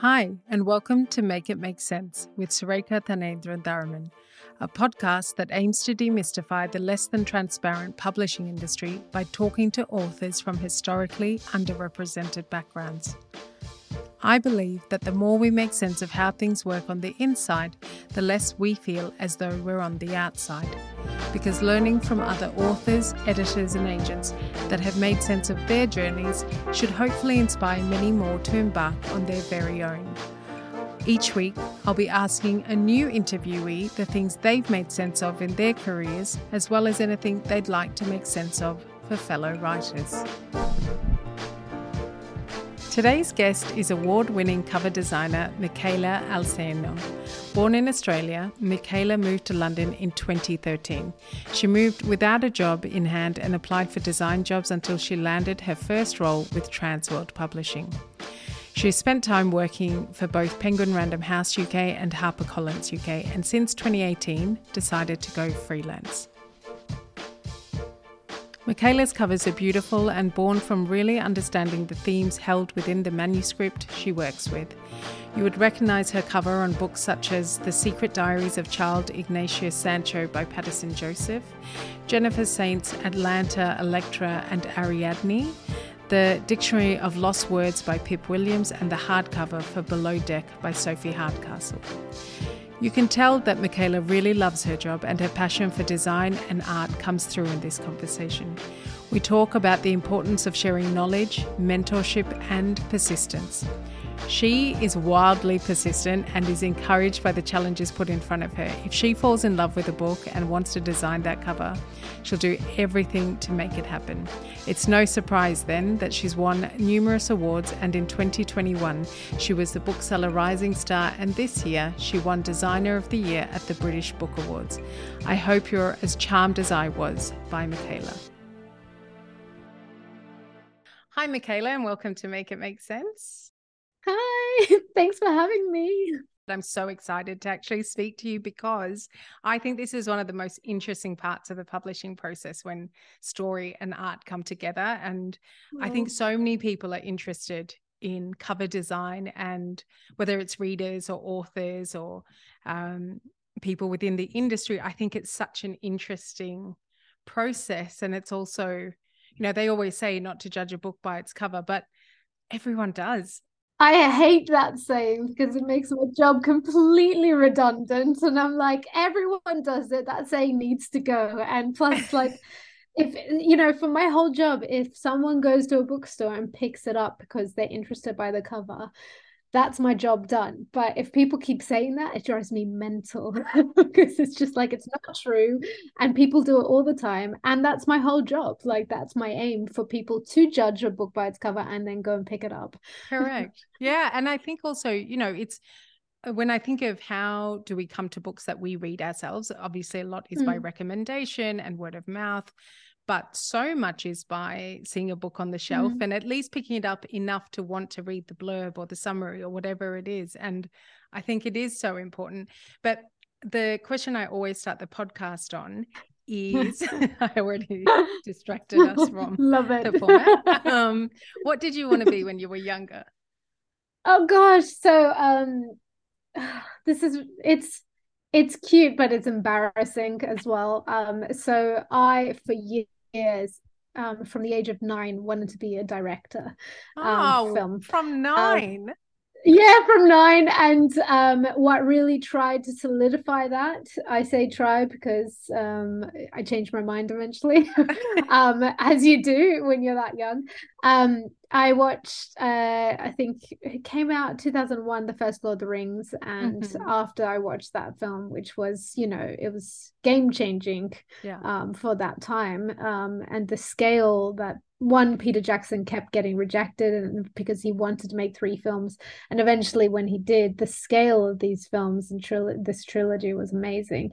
Hi, and welcome to Make It Make Sense with Surekha Thanendra Tharaman, a podcast that aims to demystify the less than transparent publishing industry by talking to authors from historically underrepresented backgrounds. I believe that the more we make sense of how things work on the inside, the less we feel as though we're on the outside. Because learning from other authors, editors, and agents that have made sense of their journeys should hopefully inspire many more to embark on their very own. Each week, I'll be asking a new interviewee the things they've made sense of in their careers, as well as anything they'd like to make sense of for fellow writers. Today's guest is award winning cover designer Micaela Alcaino. Born in Australia, Micaela moved to London in 2013. She moved without a job in hand and applied for design jobs until she landed her first role with Transworld Publishing. She spent time working for both Penguin Random House UK and HarperCollins UK, and since 2018 decided to go freelance. Micaela's covers are beautiful and born from really understanding the themes held within the manuscript she works with. You would recognize her cover on books such as The Secret Diaries of Charles Ignatius Sancho by Paterson Joseph, Jennifer Saint's Atlanta, Elektra, and Ariadne, the Dictionary of Lost Words by Pip Williams, and the hardcover for Below Deck by Sophie Hardcastle. You can tell that Micaela really loves her job and her passion for design and art comes through in this conversation. We talk about the importance of sharing knowledge, mentorship, and persistence. She is wildly persistent and is encouraged by the challenges put in front of her. If she falls in love with a book and wants to design that cover, she'll do everything to make it happen. It's no surprise then that she's won numerous awards, and in 2021, she was the Bookseller Rising Star, and this year, she won Designer of the Year at the British Book Awards. I hope you're as charmed as I was by Micaela. Hi, Micaela, and welcome to Make It Make Sense. Hi, thanks for having me. I'm so excited to actually speak to you because I think this is one of the most interesting parts of the publishing process when story and art come together. And I think so many people are interested in cover design and whether it's readers or authors or um, people within the industry, I think it's such an interesting process. And it's also, you know, they always say not to judge a book by its cover, but everyone does I hate that saying because it makes my job completely redundant. And I'm like, everyone does it. That saying needs to go. And plus, like, if you know, for my whole job, if someone goes to a bookstore and picks it up because they're interested by the cover, that's my job done. But if people keep saying that, it drives me mental because it's just like it's not true. And people do it all the time. And that's my whole job. Like that's my aim for people to judge a book by its cover and then go and pick it up. Correct. yeah. And I think also, you know, it's uh, when I think of how do we come to books that we read ourselves, obviously a lot is mm. by recommendation and word of mouth but so much is by seeing a book on the shelf mm-hmm. and at least picking it up enough to want to read the blurb or the summary or whatever it is. And I think it is so important. But the question I always start the podcast on is I already distracted us from Love it. the format. Um, what did you want to be when you were younger? Oh gosh, so um this is it's it's cute but it's embarrassing as well. Um so I for years years um, from the age of nine wanted to be a director um, oh, film from um, nine? Um, yeah from nine and um, what really tried to solidify that i say try because um, i changed my mind eventually. Um, as you do when you're that young. Um, i watched uh, i think it came out 2001 the first lord of the rings and mm-hmm. after i watched that film which was you know it was game changing yeah. um, for that time um, and the scale that one peter jackson kept getting rejected and because he wanted to make three films and eventually when he did the scale of these films and tril- this trilogy was amazing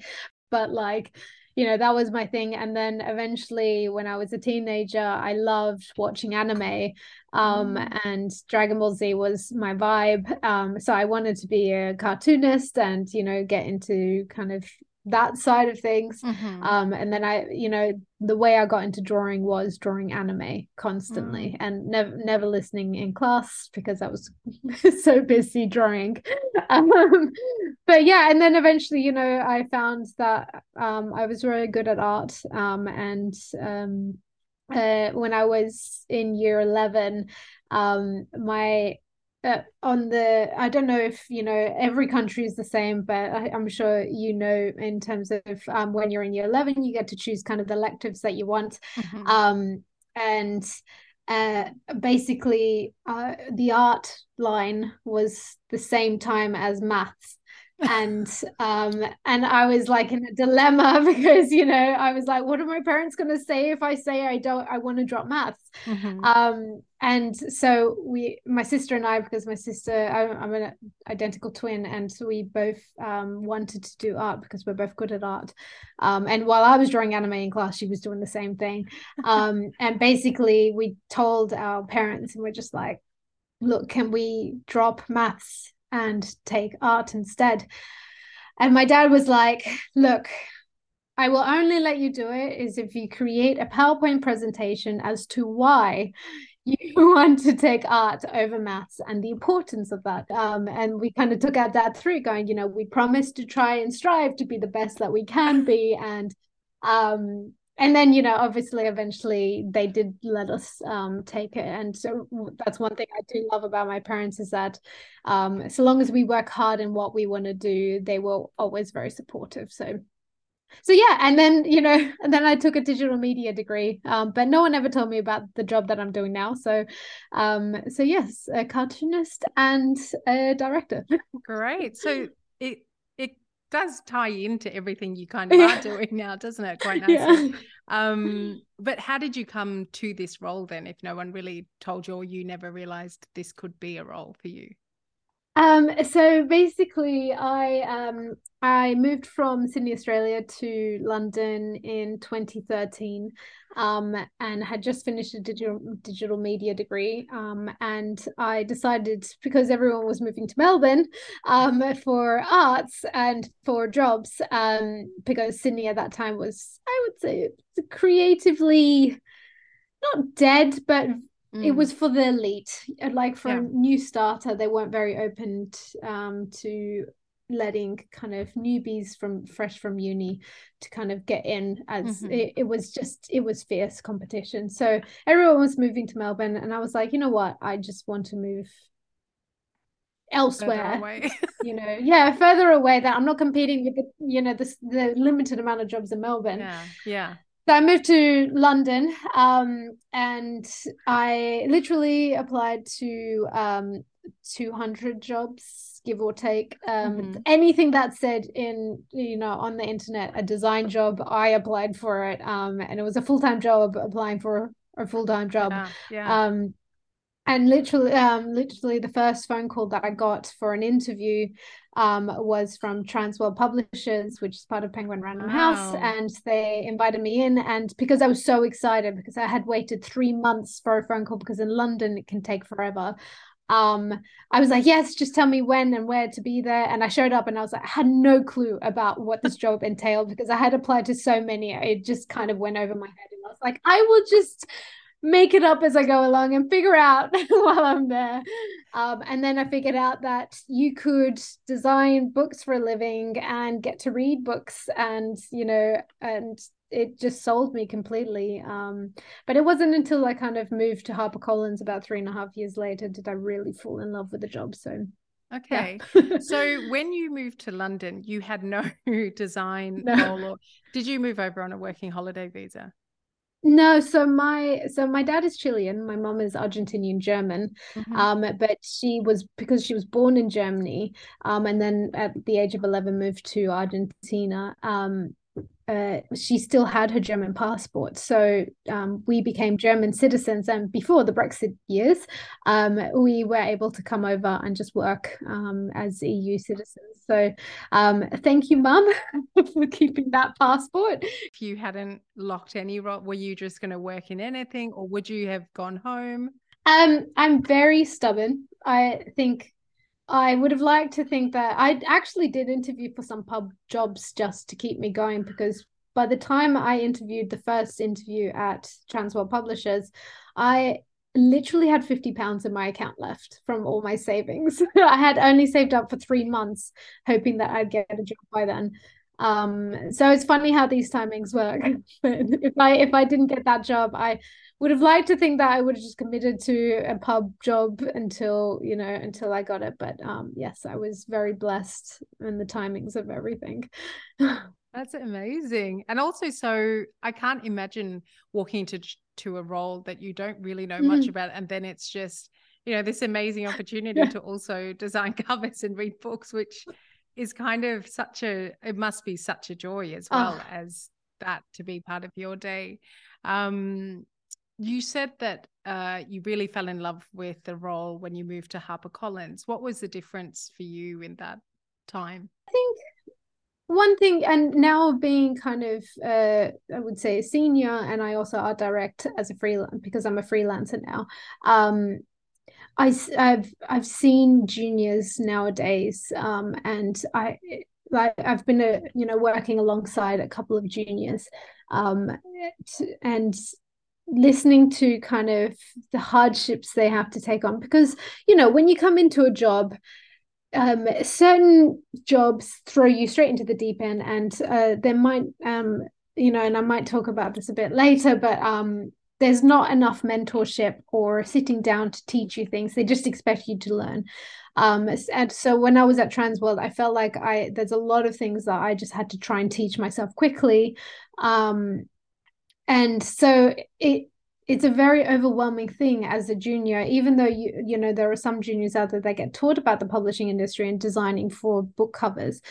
but like you know that was my thing and then eventually when i was a teenager i loved watching anime um mm. and dragon ball z was my vibe um so i wanted to be a cartoonist and you know get into kind of that side of things. Mhm. Um, and then I, you know, the way I got into drawing was drawing anime constantly Mm. and never never listening in class because I was so busy drawing. Um, but yeah, and then eventually, you know, I found that um I was really good at art. Um, and um, uh, when I was in year 11, um, my uh, on the I don't know if you know every country is the same, but I, I'm sure you know in terms of um, when you're in year 11, you get to choose kind of the electives that you want. Mhm. Um, and uh, basically, uh, the art line was the same time as maths. and um and I was like in a dilemma because you know I was like what are my parents going to say if I say I don't I want to drop maths Mhm. um and so we my sister and I because my sister I, I'm an identical twin and so we both um wanted to do art because we're both good at art. Um and while I was drawing anime in class she was doing the same thing. Um and basically we told our parents and we're just like look can we drop maths and take art instead? And my dad was like look I will only let you do it is if you create a PowerPoint presentation as to why you want to take art over maths and the importance of that. Um, and we kind of took our dad through going, you know, we promise to try and strive to be the best that we can be. And um, and then, you know, obviously eventually they did let us um take it. And so that's one thing I do love about my parents is that um so long as we work hard in what we want to do, they were always very supportive. So so yeah and then you know and then i took a digital media degree um, but no one ever told me about the job that i'm doing now so um so yes a cartoonist and a director Great. So it it does tie into everything you kind of Yeah. are doing now, doesn't it? Quite nicely. yeah Um, but how did you come to this role then if no one really told you or you never realized this could be a role for you? Um, so basically, I um I moved from Sydney, Australia to London in 2013, um, and had just finished a digital digital media degree. Um, and I decided because everyone was moving to Melbourne, um, for arts and for jobs, um, because Sydney at that time was, I would say, creatively not dead, but it Mm. was for the elite Uh, like for Yeah. a new starter they weren't very open t- um, to letting kind of newbies from fresh from uni to kind of get in as Mhm. it, it was just it was fierce competition so everyone was moving to melbourne and i was like you know what i just want to move elsewhere you know yeah further away that i'm not competing with the you know the, the limited amount of jobs in melbourne yeah. Yeah. So I moved to London, um, and I literally applied to um, 200 jobs, give or take. Um, Mhm. Anything that said in, you know, on the internet, a design job, I applied for it, um, and it was a full time job applying for a full time job. Yeah. Yeah. And literally, um, literally the first phone call that I got for an interview um, was from Transworld Publishers, which is part of Penguin Random House, and they invited me in. And because I was so excited, because I had waited three months for a phone call, because in London it can take forever. Um, I was like, yes, just tell me when and where to be there. And I showed up, and I was like, I had no clue about what this job entailed because I had applied to so many. It just kind of went over my head, and I was like, I will just make it up as I go along and figure out while I'm there. Um, and then I figured out that you could design books for a living and get to read books, and you know, and it just sold me completely. Um, but it wasn't until I kind of moved to HarperCollins about three and a half years later did I really fall in love with the job. So Okay. yeah. So when you moved to London, you had no design No. or did you move over on a working holiday visa? No, so my so my dad is Chilean, my mom is Argentinian German. Mhm. Um, but she was because she was born in Germany, um, and then at the age of 11 moved to Argentina. Um, uh, she still had her German passport, so um, we became German citizens. And before the Brexit years, um, we were able to come over and just work um, as EU citizens. So, um, thank you, Mum, for keeping that passport. If you hadn't locked any role, were you just going to work in anything or would you have gone home? Um, I'm very stubborn. I think I would have liked to think that I actually did interview for some pub jobs just to keep me going because by the time I interviewed the first interview at Transworld Publishers, I literally had 50 pounds in my account left from all my savings. I had only saved up for three months, hoping that I'd get a job by then. Um, so it's funny how these timings work. if I if I didn't get that job, I would have liked to think that I would have just committed to a pub job until you know until I got it. But um, yes, I was very blessed in the timings of everything. That's amazing. And also, so I can't imagine walking into to a role that you don't really know much mm. about, and then it's just you know this amazing opportunity yeah. to also design covers and read books, which is kind of such a it must be such a joy as well oh. as that to be part of your day. Um, you said that uh, you really fell in love with the role when you moved to HarperCollins. What was the difference for you in that time? I think one thing and now being kind of uh i would say a senior and i also art direct as a freelance because i'm a freelancer now um I, have I've seen juniors nowadays, um, and I like I've been a you know working alongside a couple of juniors, um, and listening to kind of the hardships they have to take on because you know when you come into a job um, certain jobs throw you straight into the deep end, and uh, there might, um, you know, and I might talk about this a bit later, but um, there's not enough mentorship or sitting down to teach you things. They just expect you to learn. Um, and so when I was at Transworld, I felt like I there's a lot of things that I just had to try and teach myself quickly. Um, and so it it's a very overwhelming thing as a junior even though you you know there are some juniors out there that get taught about the publishing industry and designing for book covers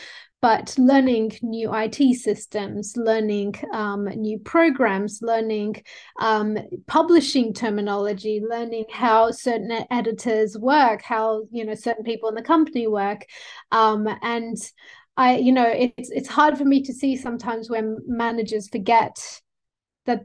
but learning new IT systems, learning um, new programs, learning um, publishing terminology, learning how certain editors work, how you know certain people in the company work, um, and I, you know, it's it's hard for me to see sometimes when managers forget that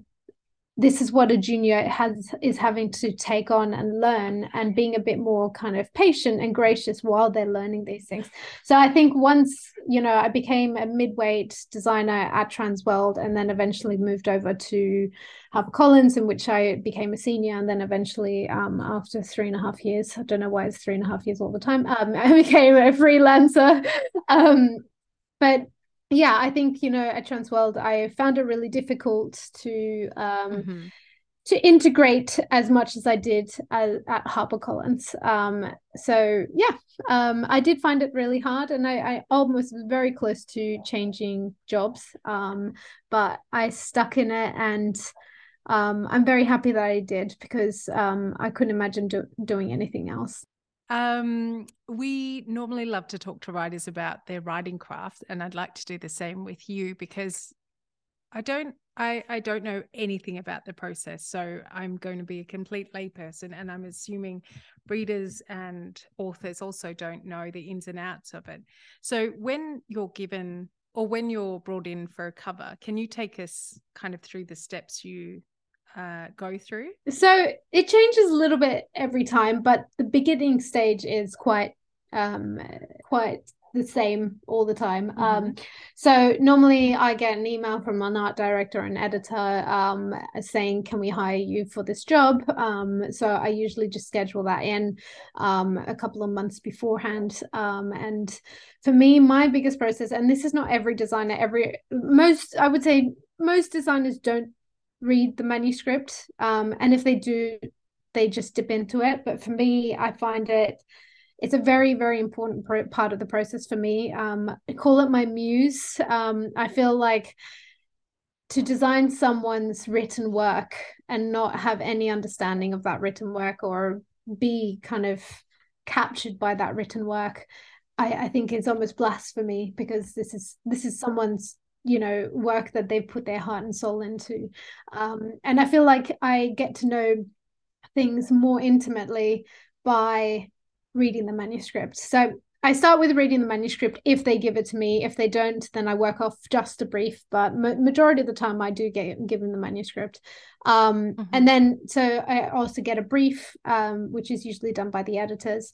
this is what a junior has is having to take on and learn and being a bit more kind of patient and gracious while they're learning these things. So i think once you know i became a midweight designer at transworld and then eventually moved over to harpercollins in which i became a senior and then eventually um, after three and a half years i don't know why it's three and a half years all the time um, i became a freelancer. Um, but yeah, I think you know at Transworld, I found it really difficult to um, mm-hmm. to integrate as much as I did at, at HarperCollins. Um, so yeah, um, I did find it really hard, and I, I almost was very close to changing jobs, um, but I stuck in it, and um, I'm very happy that I did because um, I couldn't imagine do- doing anything else. Um, we normally love to talk to writers about their writing craft, and I'd like to do the same with you because I don't I, I don't know anything about the process. So I'm going to be a complete layperson and I'm assuming readers and authors also don't know the ins and outs of it. So when you're given or when you're brought in for a cover, can you take us kind of through the steps you uh, go through? So it changes a little bit every time, but the beginning stage is quite um quite the same all the time. Mm-hmm. Um, so normally I get an email from an art director and editor um, saying, "Can we hire you for this job?" Um, so I usually just schedule that in um, a couple of months beforehand. Um, and for me, my biggest process, and this is not every designer, every most I would say most designers don't read the manuscript um, and if they do they just dip into it. But for me i find it it's a very very important part of the process for me. Um, i call it my muse. Um, i feel like to design someone's written work and not have any understanding of that written work or be kind of captured by that written work I, I think it's almost blasphemy because this is this is someone's you know work that they've put their heart and soul into. Um, and i feel like i get to know things more intimately by reading the manuscript. So i start with reading the manuscript if they give it to me. If they don't then i work off just a brief but ma- majority of the time i do get given the manuscript. Um, mm-hmm. and then so i also get a brief um, which is usually done by the editors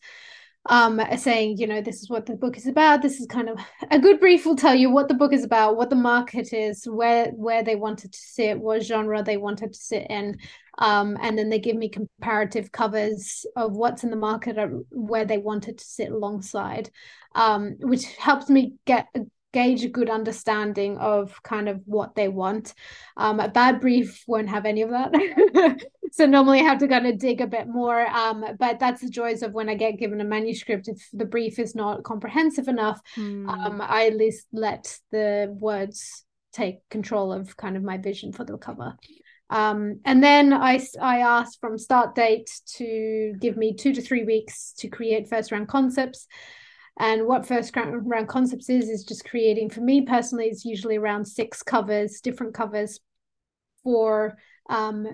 um, saying, you know, this is what the book is about. This is kind of a good brief will tell you what the book is about, what the market is, where where they wanted to sit, what genre they wanted to sit in, um, and then they give me comparative covers of what's in the market, uh, where they wanted to sit alongside, um, which helps me get gauge a good understanding of kind of what they want. Um, a bad brief won't have any of that. so normally I have to kind of dig a bit more. Um, but that's the joys of when I get given a manuscript. If the brief is not comprehensive enough, mm. um, I at least let the words take control of kind of my vision for the cover. Um, and then I, I asked from start date to give me two to three weeks to create first round concepts. And what first round concepts is, is just creating, for me personally, it's usually around six covers, different covers for um,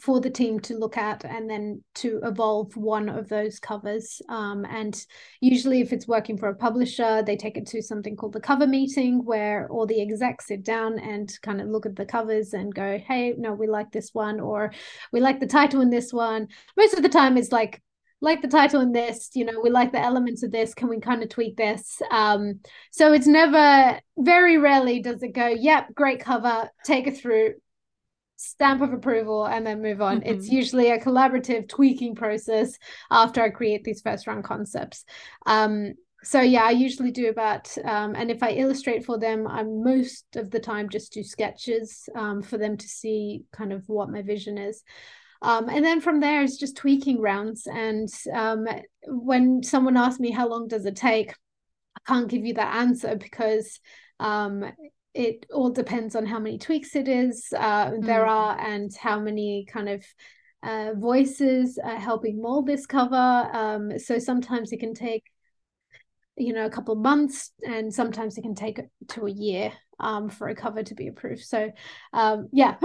for the team to look at and then to evolve one of those covers. Um, and usually, if it's working for a publisher, they take it to something called the cover meeting, where all the execs sit down and kind of look at the covers and go, hey, no, we like this one, or we like the title in this one. Most of the time, it's like, like the title in this you know we like the elements of this can we kind of tweak this um so it's never very rarely does it go yep great cover take it through stamp of approval and then move on mm-hmm. it's usually a collaborative tweaking process after i create these first round concepts um so yeah i usually do about um, and if i illustrate for them i'm most of the time just do sketches um, for them to see kind of what my vision is um, and then from there, it's just tweaking rounds. And um, when someone asks me how long does it take, I can't give you that answer because um, it all depends on how many tweaks it is uh, mm. there are and how many kind of uh, voices are helping mold this cover. Um, so sometimes it can take you know a couple of months and sometimes it can take to a year um, for a cover to be approved so um, yeah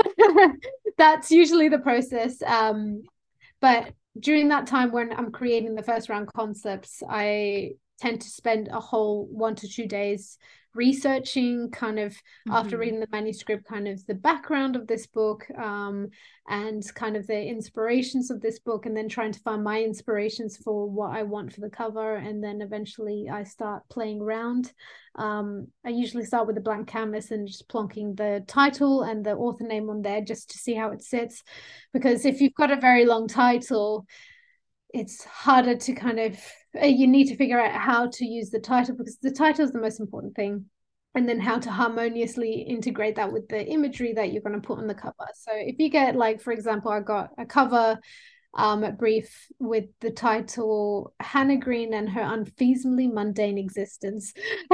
that's usually the process um, but during that time when i'm creating the first round concepts i tend to spend a whole one to two days researching kind of mm-hmm. after reading the manuscript kind of the background of this book um, and kind of the inspirations of this book and then trying to find my inspirations for what i want for the cover. And then eventually i start playing around. Um, i usually start with a blank canvas and just plonking the title and the author name on there just to see how it sits. Because if you've got a very long title it's harder to kind of uh, you need to figure out how to use the title because the title is the most important thing and then how to harmoniously integrate that with the imagery that you're going to put on the cover so if you get like for example i got a cover um, brief with the title Hannah Green and her unfeasibly mundane existence.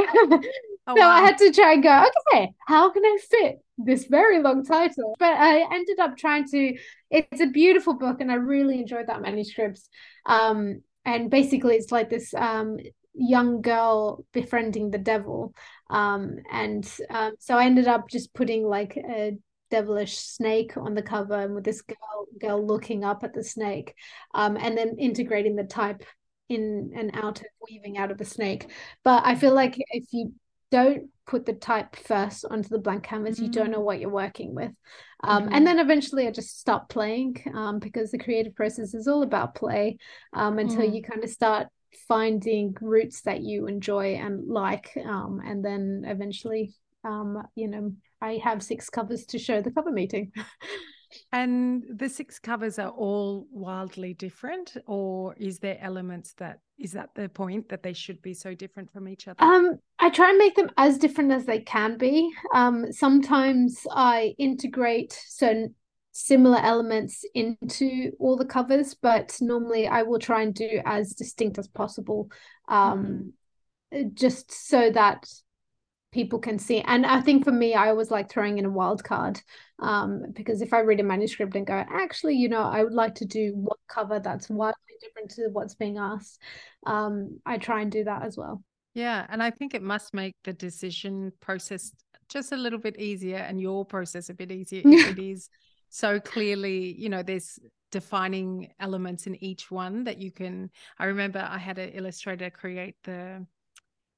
oh, so wow. I had to try and go, okay, how can I fit this very long title? But I ended up trying to, it's a beautiful book and I really enjoyed that manuscript. Um, and basically, it's like this um, young girl befriending the devil. Um, and um, so I ended up just putting like a devilish snake on the cover and with this girl girl looking up at the snake um, and then integrating the type in and out of weaving out of the snake but i feel like if you don't put the type first onto the blank canvas mm-hmm. you don't know mm. what you're working with um, mm-hmm. and then eventually i just stopped playing um, because the creative process is all about play um, until mm. you kind of start finding roots that you enjoy and like um, and then eventually um, you know I have six covers to show the cover meeting. and the six covers are all wildly different, or is there elements that is that the point that they should be so different from each other? Um, I try and make them as different as they can be. Um, sometimes I integrate certain similar elements into all the covers, but normally I will try and do as distinct as possible. Um, mm. just so that people can see. And i think for me i always like throwing in a wild card um, because if i read a manuscript and go actually you know i would like to do what cover that's wildly different to what's being asked um, i try and do that as well. Yeah and i think it must make the decision process just a little bit easier and your process a bit easier if it is so clearly you know there's defining elements in each one that you can i remember i had an illustrator create the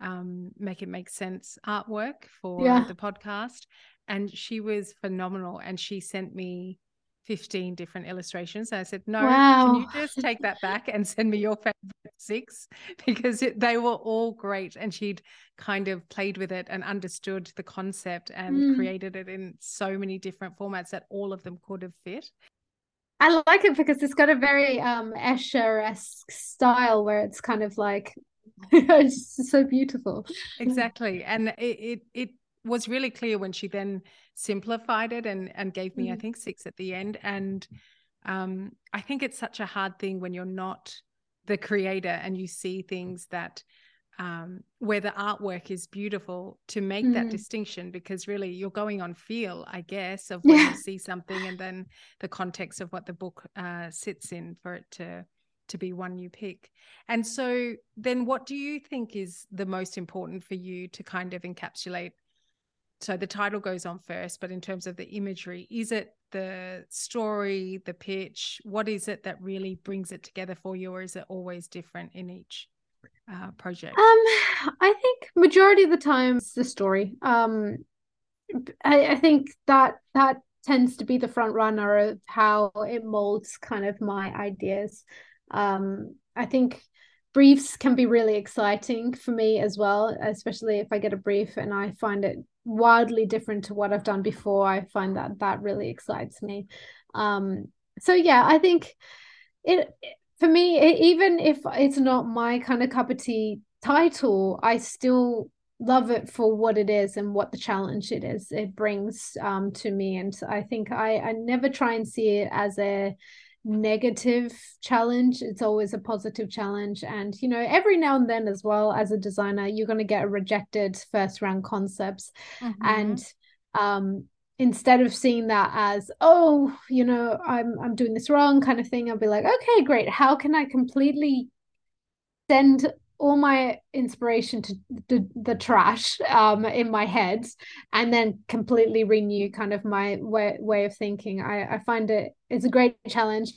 um, make it make sense artwork for yeah. the podcast. And she was phenomenal. And she sent me 15 different illustrations. And I said, no, wow. can you just take that back and send me your favorite six? Because it, they were all great. And she'd kind of played with it and understood the concept and mm. created it in so many different formats that all of them could have fit. I like it because it's got a very um Escher-esque style where it's kind of like it's so beautiful. Exactly. And it, it it was really clear when she then simplified it and and gave me, mm. I think, six at the end. And um, I think it's such a hard thing when you're not the creator and you see things that um, where the artwork is beautiful to make mm. that distinction because really you're going on feel, I guess, of when yeah. you see something and then the context of what the book uh, sits in for it to to be one you pick. And so then what do you think is the most important for you to kind of encapsulate? So the title goes on first, but in terms of the imagery, is it the story, the pitch? What is it that really brings it together for you, or is it always different in each? uh, project? Um, I think majority of the time it's the story. Um, I, I think that that tends to be the front runner of how it molds kind of my ideas. Um, I think briefs can be really exciting for me as well, especially if I get a brief and I find it wildly different to what I've done before. I find that that really excites me. Um, so yeah, I think it for me, even if it's not my kind of cup of tea title, I still love it for what it is and what the challenge it is it brings um, to me. And I think I, I never try and see it as a negative challenge it's always a positive challenge. And you know every now and then as well as a designer you're going to get a rejected first round concepts. Mm-hmm. and um instead of seeing that as oh you know i'm i'm doing this wrong kind of thing i'll be like okay great. How can i completely send all my inspiration to the, the trash um, in my head and then completely renew kind of my way, way of thinking. I, I find it it's a great challenge.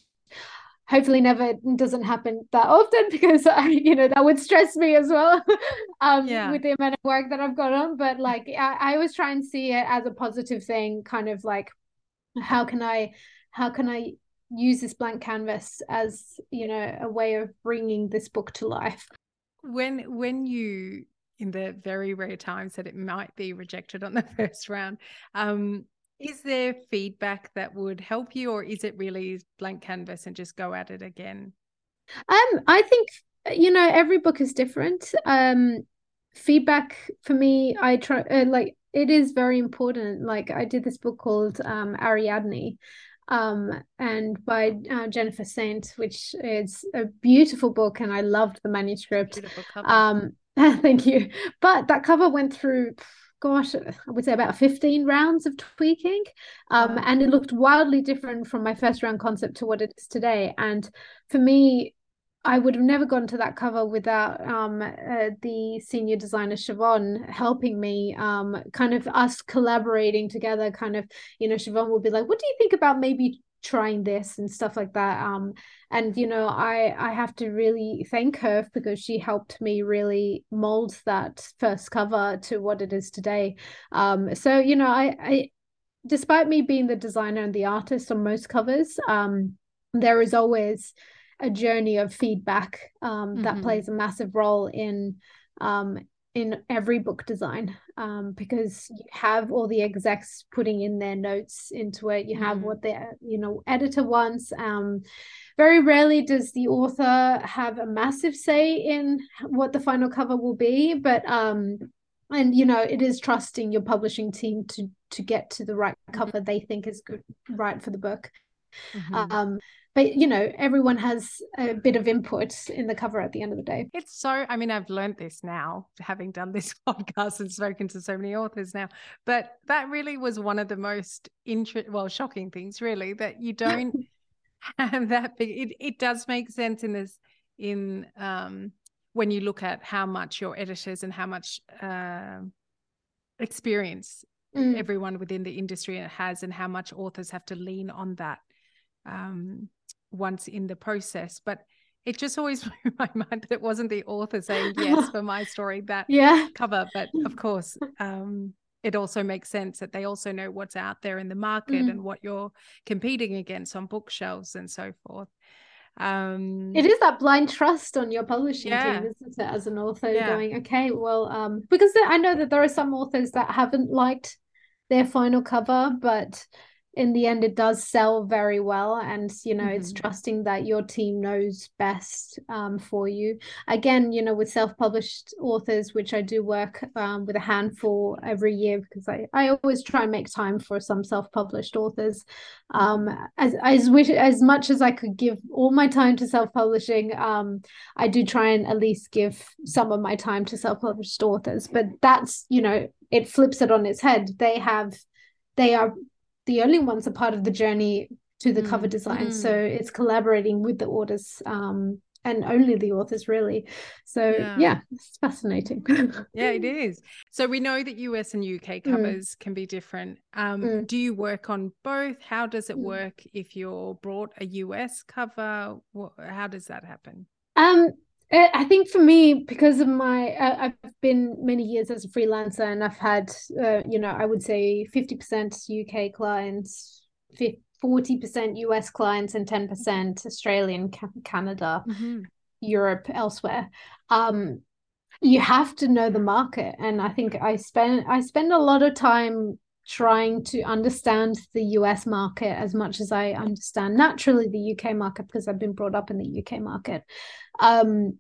Hopefully never doesn't happen that often because I, you know that would stress me as well um yeah. with the amount of work that I've got on. But like I, I always try and see it as a positive thing kind of like how can I how can I use this blank canvas as you know a way of bringing this book to life when when you in the very rare times that it might be rejected on the first round um is there feedback that would help you, or is it really blank canvas and just go at it again? Um, I think you know every book is different. Um, feedback for me, I try uh, like it is very important. Like I did this book called um, Ariadne, um, and by uh, Jennifer Saint, which is a beautiful book, and I loved the manuscript. Um, thank you. But that cover went through gosh, I would say about 15 rounds of tweaking. Um. And it looked wildly different from my first round concept to what it is today. And for me, I would have never gone to that cover without um, uh, the senior designer Siobhan helping me, um, kind of us collaborating together. Kind of, you know, Siobhan would be like, "What do you think about maybe trying this and stuff like that um and you know i i have to really thank her because she helped me really mold that first cover to what it is today um so you know i i despite me being the designer and the artist on most covers um there is always a journey of feedback um mm-hmm. that plays a massive role in um in every book design um, because you have all the execs putting in their notes into it you have mm. what the you know editor wants um, very rarely does the author have a massive say in what the final cover will be but um and you know it is trusting your publishing team to to get to the right mm-hmm. cover they think is good right for the book mm-hmm. um but you know everyone has a bit of input in the cover at the end of the day it's so i mean i've learned this now having done this podcast and spoken to so many authors now but that really was one of the most inter- well shocking things really that you don't have that big it, it does make sense in this in um when you look at how much your editors and how much uh, experience mm. everyone within the industry has and how much authors have to lean on that um, once in the process. But it just always blew my mind that it wasn't the author saying yes for my story that yeah cover. But of course, um, it also makes sense that they also know what's out there in the market mm. and what you're competing against on bookshelves and so forth um it is that blind trust on your publishing yeah. team isn't it as an author yeah. going okay well um because i know that there are some authors that haven't liked their final cover but in the end it does sell very well and you know mm-hmm. it's trusting that your team knows best um, for you. Again you know with self-published authors which i do work um, with a handful every year because I, I always try and make time for some self-published authors. Um, as, as wish as much as i could give all my time to self-publishing um, i do try and at least give some of my time to self-published authors but that's you know it flips it on its head. They have they are the only ones a part of the journey to the mm. cover design. Mm. So it's collaborating with the authors um, and only the authors really. So yeah, yeah it's fascinating. yeah, it is. So we know that US and UK mm. covers mm. can be different. Um, mm. Do you work on both? How does it mm. work if you're brought a US cover? How does that happen? Um, I think for me, because of my, uh, I've been many years as a freelancer, and I've had, uh, you know, I would say fifty percent UK clients, forty percent US clients, and ten percent Australian, Canada, mm-hmm. Europe, elsewhere. Um, you have to know the market, and I think I spend I spend a lot of time trying to understand the US market as much as I understand naturally the UK market because I've been brought up in the UK market. Um,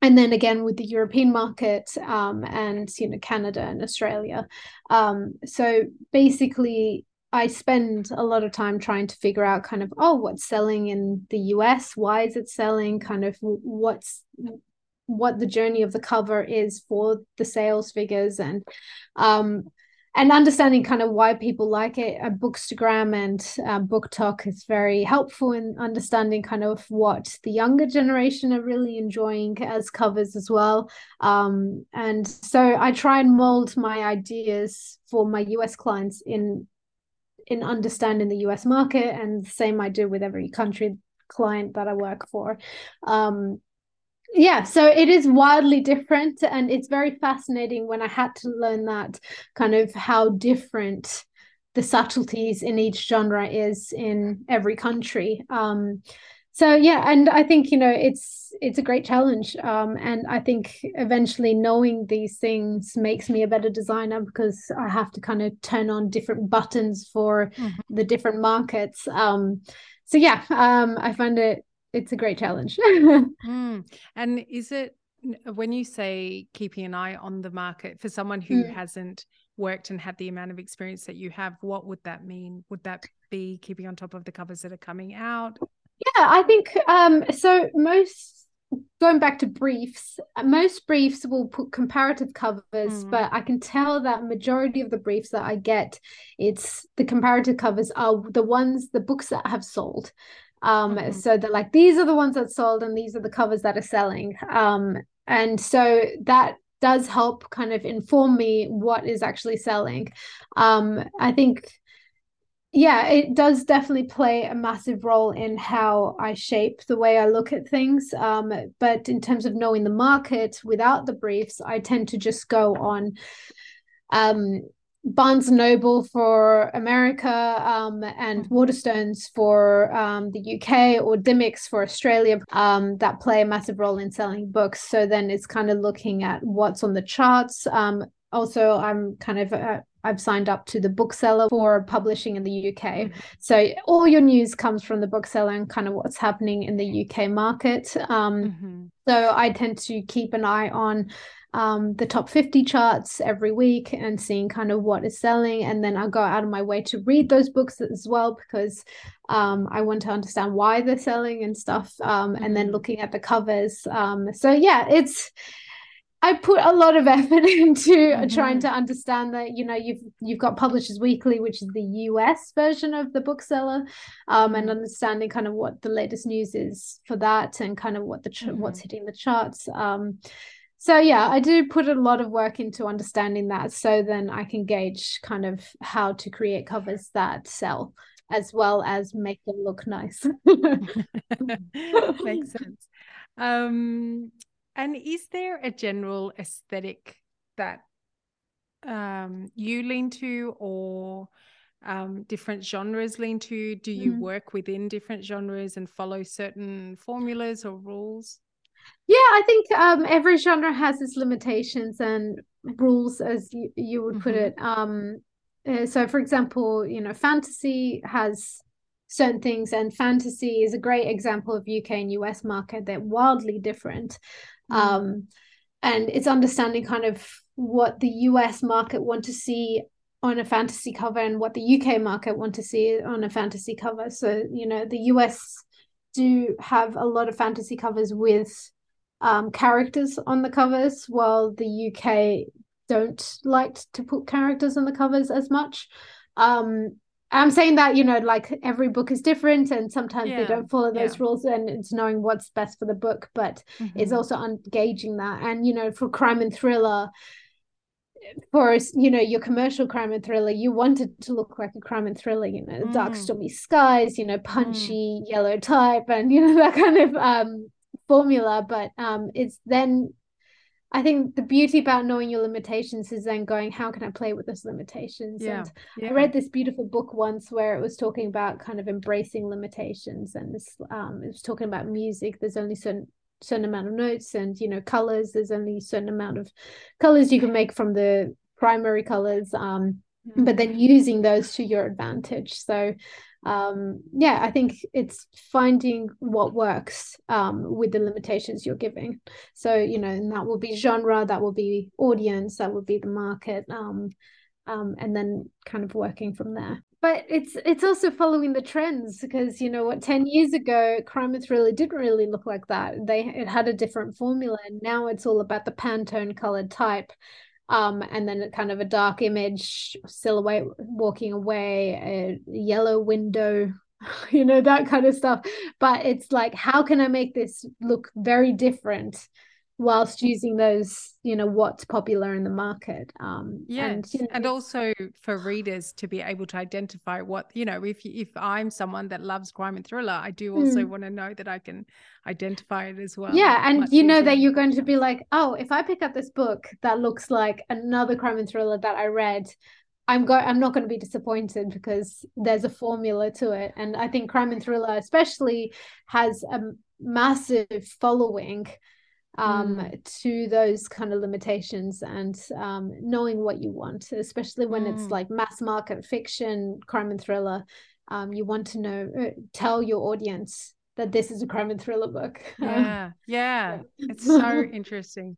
and then again with the European market um, and you know Canada and Australia. Um, so basically, I spend a lot of time trying to figure out kind of oh what's selling in the US, why is it selling, kind of what's what the journey of the cover is for the sales figures and um, and understanding kind of why people like it. A Bookstagram and uh, talk is very helpful in understanding kind of what the younger generation are really enjoying as covers as well. Um, and so I try and mold my ideas for my US clients in in understanding the US market, and the same I do with every country client that I work for. Um, yeah so it is wildly different and it's very fascinating when i had to learn that kind of how different the subtleties in each genre is in every country um so yeah and i think you know it's it's a great challenge um and i think eventually knowing these things makes me a better designer because i have to kind of turn on different buttons for mm-hmm. the different markets um so yeah um i find it it's a great challenge. mm. And is it when you say keeping an eye on the market for someone who mm. hasn't worked and had the amount of experience that you have, what would that mean? Would that be keeping on top of the covers that are coming out? Yeah, I think um, so. Most going back to briefs, most briefs will put comparative covers, mm. but I can tell that majority of the briefs that I get, it's the comparative covers are the ones, the books that have sold. Um, mm-hmm. So they're like, these are the ones that sold, and these are the covers that are selling. Um, and so that does help kind of inform me what is actually selling. Um, I think, yeah, it does definitely play a massive role in how I shape the way I look at things. Um, but in terms of knowing the market without the briefs, I tend to just go on um Barnes Noble for America um, and mm-hmm. Waterstones for um, the UK or Dymocks for Australia um, that play a massive role in selling books. So then it's kind of looking at what's on the charts. Um, also, I'm kind of uh, I've signed up to the bookseller for publishing in the UK. Mm-hmm. So all your news comes from the bookseller and kind of what's happening in the UK market. Um, mm-hmm. So I tend to keep an eye on um, the top 50 charts every week and seeing kind of what is selling. And then I'll go out of my way to read those books as well because um, I want to understand why they're selling and stuff. Um, and then mm-hmm. looking at the covers. Um, so, yeah, it's. I put a lot of effort into mm-hmm. trying to understand that you know you've you've got Publishers Weekly, which is the US version of the bookseller, um, and mm-hmm. understanding kind of what the latest news is for that, and kind of what the ch- mm-hmm. what's hitting the charts. Um, so yeah i do put a lot of work into understanding that so then i can gauge kind of how to create covers that sell as well as make them look nice makes sense um and is there a general aesthetic that um, you lean to or um, different genres lean to? Do you mm. work within different genres and follow certain formulas or rules? Yeah, I think um, every genre has its limitations and rules, as you, you would put mm-hmm. it. Um, uh, so, for example, you know, fantasy has certain things, and fantasy is a great example of UK and US market. They're wildly different. Mm. Um, and it's understanding kind of what the US market want to see on a fantasy cover and what the UK market want to see on a fantasy cover. So, you know, the US do have a lot of fantasy covers with um, characters on the covers, while the UK don't like to put characters on the covers as much. Um, I'm saying that, you know, like every book is different and sometimes yeah. they don't follow those yeah. rules and it's knowing what's best for the book, but mm-hmm. it's also engaging that. And, you know, for crime and thriller, for you know your commercial crime and thriller you want it to look like a crime and thriller you know mm. dark stormy skies you know punchy mm. yellow type and you know that kind of um formula but um it's then I think the beauty about knowing your limitations is then going, how can I play with those limitations? Yeah. And yeah. I read this beautiful book once where it was talking about kind of embracing limitations, and this um, it was talking about music. There's only certain certain amount of notes, and you know, colors. There's only a certain amount of colors you can make from the primary colors. Um, mm-hmm. but then using those to your advantage. So um yeah i think it's finding what works um with the limitations you're giving so you know and that will be genre that will be audience that will be the market um um and then kind of working from there but it's it's also following the trends because you know what 10 years ago crime and thriller didn't really look like that they it had a different formula and now it's all about the pantone colored type um, and then kind of a dark image silhouette walking away, a yellow window, you know, that kind of stuff. But it's like, how can I make this look very different? Whilst using those you know what's popular in the market um yeah and, you know, and also for readers to be able to identify what you know if if i'm someone that loves crime and thriller i do also mm. want to know that i can identify it as well yeah and you know that you're going to be like oh if i pick up this book that looks like another crime and thriller that i read I'm going I'm not going to be disappointed because there's a formula to it and I think crime and thriller especially has a massive following um, mm. to those kind of limitations and um, knowing what you want, especially when mm. it's like mass market fiction, crime and thriller. Um, you want to know, uh, tell your audience that this is a crime and thriller book. Yeah, yeah, it's so interesting.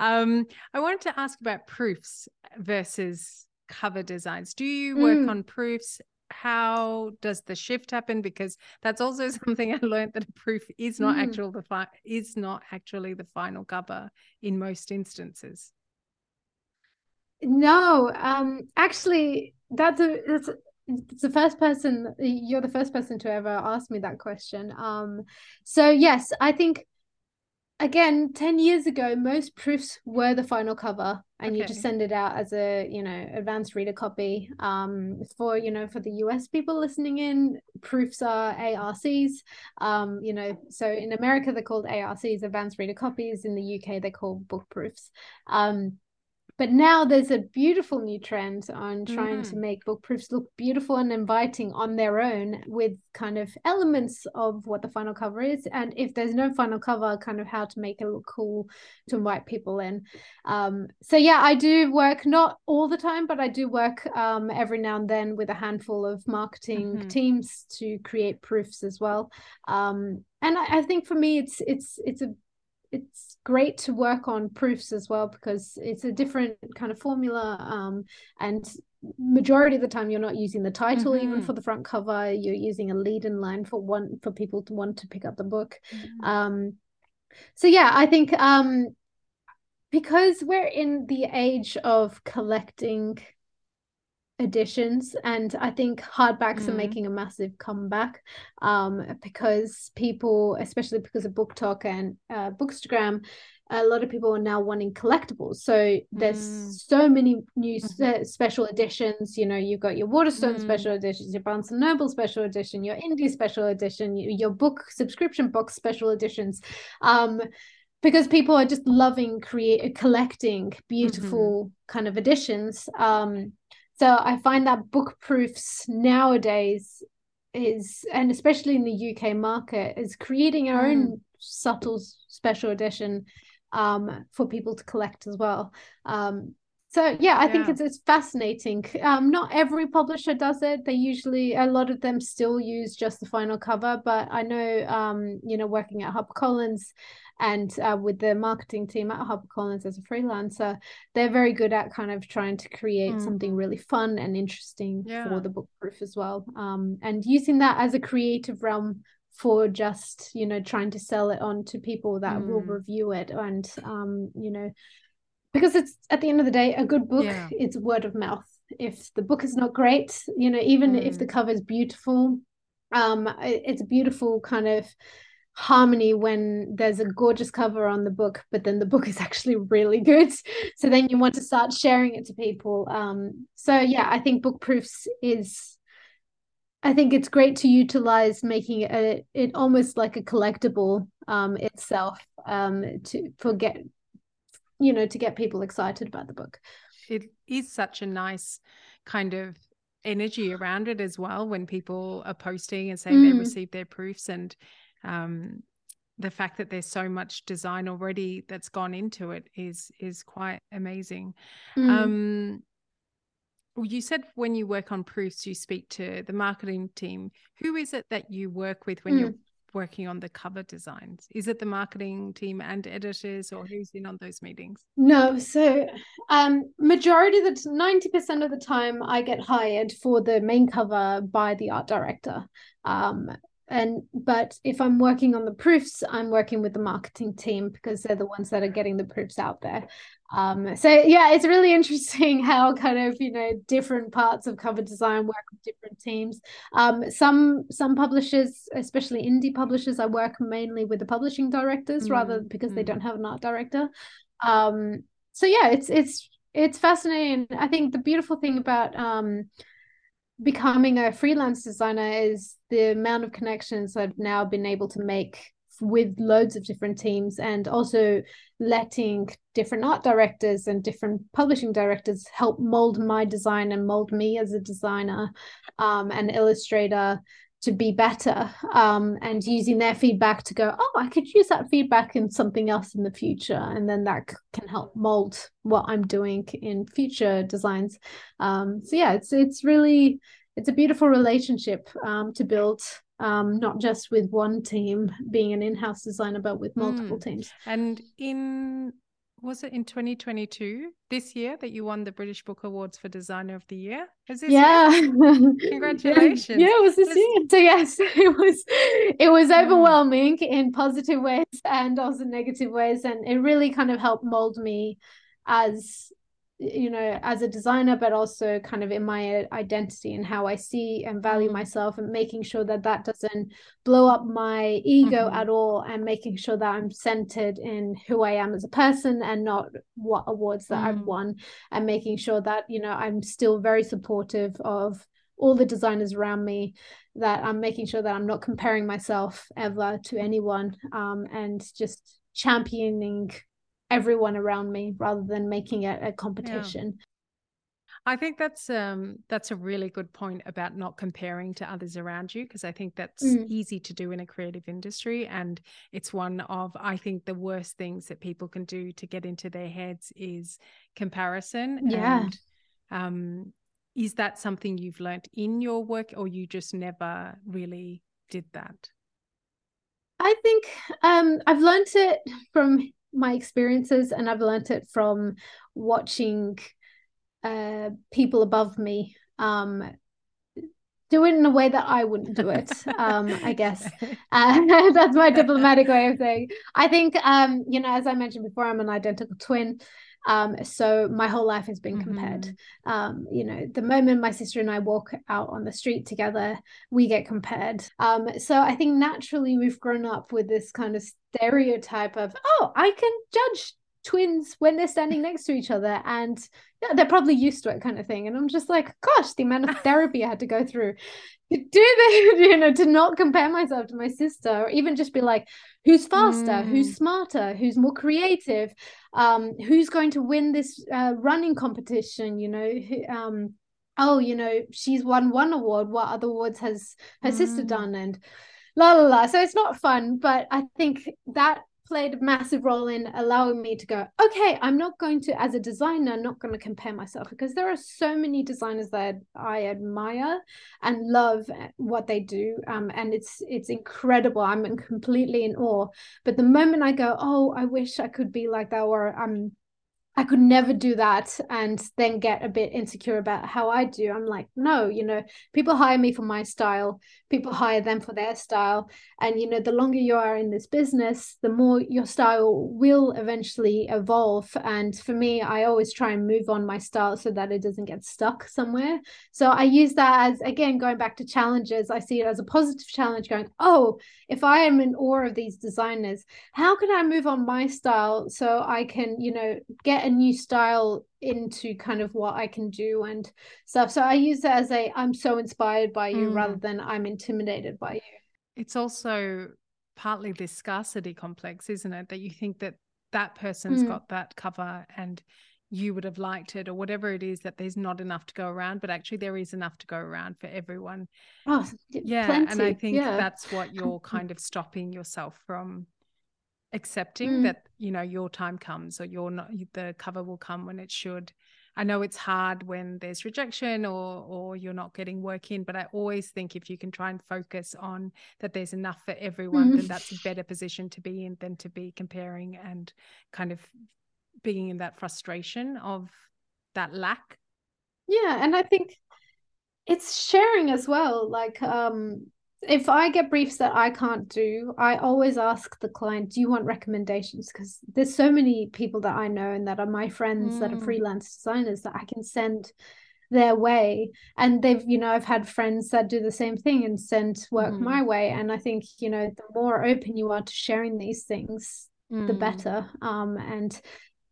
Um, I wanted to ask about proofs versus cover designs. Do you work mm. on proofs how does the shift happen? Because that's also something i learned that a proof is not mm. actual the fi- is not actually the final cover in most instances. No um actually that's a that's it's the first person you're the first person to ever ask me that question. Um so yes i think again 10 years ago most proofs were the final cover and okay. you just send it out as a you know advanced reader copy um for you know for the us people listening in. Proofs are arcs um you know so in america they're called arcs advanced reader copies. In the uk they're called book proofs. Um but now there's a beautiful new trend on trying mm. to make book proofs look beautiful and inviting on their own with kind of elements of what the final cover is. And if there's no final cover, kind of how to make it look cool to invite people in. Um, so, yeah, I do work not all the time, but I do work um, every now and then with a handful of marketing mm-hmm. teams to create proofs as well. Um, and I, I think for me, it's it's it's a it's great to work on proofs as well because it's a different kind of formula um, and majority of the time you're not using the title mm-hmm. even for the front cover you're using a lead in line for one for people to want to pick up the book mm-hmm. um, so yeah i think um, because we're in the age of collecting editions and i think hardbacks mm. are making a massive comeback um, because people especially because of BookTok and uh, bookstagram a lot of people are now wanting collectibles so there's mm. so many new mm-hmm. special editions you know you've got your waterstone mm. special editions your barnes and noble special edition your indie special edition your book subscription box special editions um because people are just loving create collecting beautiful mm-hmm. kind of editions um so i find that book proofs nowadays is and especially in the uk market is creating our mm. own subtle special edition um for people to collect as well um so yeah, I yeah. think it's it's fascinating. Um, not every publisher does it. They usually a lot of them still use just the final cover, but I know um, you know, working at HarperCollins and uh, with the marketing team at HarperCollins as a freelancer, they're very good at kind of trying to create mm. something really fun and interesting yeah. for the book proof as well. Um, and using that as a creative realm for just you know trying to sell it on to people that mm. will review it and um, you know because it's at the end of the day a good book yeah. it's word of mouth if the book is not great you know even mm. if the mm. cover is beautiful um it's a beautiful kind of harmony when there's a gorgeous cover on the book but then the book is actually really good so then you want to start sharing it to people um so yeah i think book proofs is i think it's great to utilize making it, it almost like a collectible um itself um to forget you know to get people excited about the book it is such a nice kind of energy around it as well when people are posting and saying mm. they received their proofs and um, the fact that there's so much design already that's gone into it is is quite amazing mm. um, you said when you work on proofs you speak to the marketing team who is it that you work with when mm. you're working on the cover designs? Is it the marketing team and editors, or who's in on those meetings? No, so um, majority of the ninety percent of the time, I get hired for the main cover by the art director. Um, and but if i'm working on the proofs i'm working with the marketing team because they're the ones that are getting the proofs out there. Um so yeah it's really interesting how kind of you know different parts of cover design work with different teams. Um some some publishers especially indie publishers i work mainly with the publishing directors mm, rather because mm. they don't have an art director. Um so yeah it's it's it's fascinating. I think the beautiful thing about um becoming a freelance designer is the amount of connections I've now been able to make with loads of different teams and also letting different art directors and different publishing directors help mold my design and mold me as a designer um, and illustrator to be better um, and using their feedback to go oh i could use that feedback in something else in the future and then that can help mold what i'm doing in future designs um, so yeah it's it's really it's a beautiful relationship um, to build um, not just with one team being an in-house designer but with multiple mm. teams and in was it in 2022 this year that you won the British Book Awards for Designer of the Year? Yeah. Congratulations. Yeah, yeah, it was this Let's... year. So yes, it was it was hmm. overwhelming mm. in positive ways and also negative ways. And it really kind of helped mold me as you know as a designer but also kind of in my identity and how i see and value mm. myself and making sure that that doesn't blow up my ego mm-hmm. at all and making sure that i'm centered in who i am as a person and not what awards that mm. i've won and making sure that you know i'm still very supportive of all the designers around me that i'm making sure that i'm not comparing myself ever to anyone um, and just championing everyone around me rather than making it a competition. Yeah. I think that's um that's a really good point about not comparing to others around you because I think that's mm. easy to do in a creative industry and it's one of I think the worst things that people can do to get into their heads is comparison yeah and, um is that something you've learned in your work or you just never really did that I think um I've learned it from my experiences and I've learned it from watching uh, people above me um, do it in a way that I wouldn't do it. Um, I guess uh, that's my diplomatic way of saying. I think, um, you know, as I mentioned before, I'm an identical twin, um, so my whole life has been compared. Mm-hmm. Um, you know, the moment my sister and I walk out on the street together, we get compared. Um, so I think naturally we've grown up with this kind of stereotype of, oh, I can judge twins when they're standing next to each other and yeah, they're probably used to it kind of thing and i'm just like gosh the amount of therapy i had to go through to do that you know to not compare myself to my sister or even just be like who's faster mm. who's smarter who's more creative um who's going to win this uh, running competition you know um oh you know she's won one award what other awards has her mm. sister done and la la la so it's not fun but i think that played a massive role in allowing me to go okay i'm not going to as a designer not going to compare myself because there are so many designers that i admire and love what they do um, and it's it's incredible. I'm completely in awe. But the moment i go oh i wish i could be like that or i'm I could never do that and then get a bit insecure about how I do. I'm like, no, you know, people hire me for my style, people hire them for their style. And, you know, the longer you are in this business, the more your style will eventually evolve. And for me, I always try and move on my style so that it doesn't get stuck somewhere. So I use that as, again, going back to challenges, I see it as a positive challenge going, oh, if I am in awe of these designers, how can I move on my style so I can, you know, get a new style into kind of what I can do and stuff. So I use it as a I'm so inspired by you mm. rather than I'm intimidated by you. It's also partly this scarcity complex, isn't it? That you think that that person's mm. got that cover and you would have liked it or whatever it is that there's not enough to go around but actually there is enough to go around for everyone oh yeah plenty. and i think yeah. that's what you're kind of stopping yourself from accepting mm. that you know your time comes or you're not the cover will come when it should i know it's hard when there's rejection or or you're not getting work in but i always think if you can try and focus on that there's enough for everyone mm. then that's a better position to be in than to be comparing and kind of being in that frustration of that lack yeah and i think it's sharing as well like um if I get briefs that I can't do, I always ask the client, "Do you want recommendations?" Because there's so many people that I know and that are my friends mm. that are mm. freelance designers that I can send their way. And they've, you know, I've had friends that do the same thing and send work mm. my way. And I think, you know, the more open you are to sharing these things, mm. the better. Um, and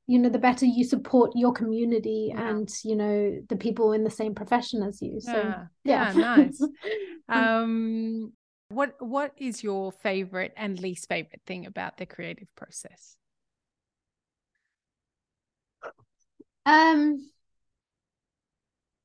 you know the better you support your community yeah. and you know the people in the same profession as you so yeah, yeah. yeah nice um what what is your favorite and least favorite thing about the creative process um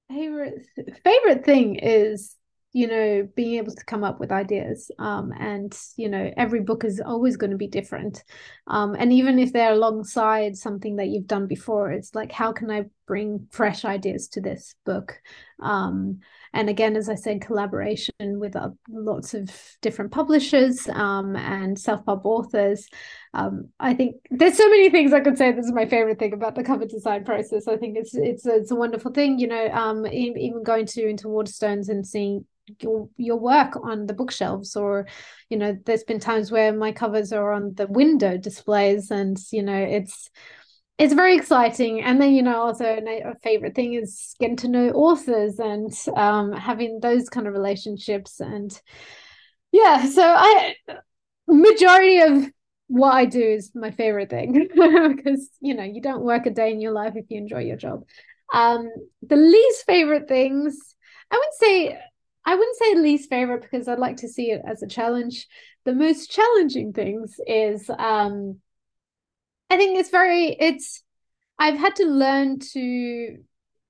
favorite favorite thing is you know being able to come up with ideas um, and you know every book is always going to be different. Um, and even if they're alongside something that you've done before it's like how can i bring fresh ideas to this book? Um, and again as i said collaboration with uh, lots of different publishers um, and self-pub authors. Um, i think there's so many things i could say this is my favorite thing about the cover design process. I think it's it's it's a wonderful thing you know um, even going to into waterstones and seeing your your work on the bookshelves or you know there's been times where my covers are on the window displays and you know it's it's very exciting. And then you know also a favorite thing is getting to know authors and um, having those kind of relationships. And yeah so i majority of what i do is my favorite thing because you know you don't work a day in your life if you enjoy your job. Um the least favorite things i would say I wouldn't say least favorite because I'd like to see it as a challenge. The most challenging things is um I think it's very it's I've had to learn to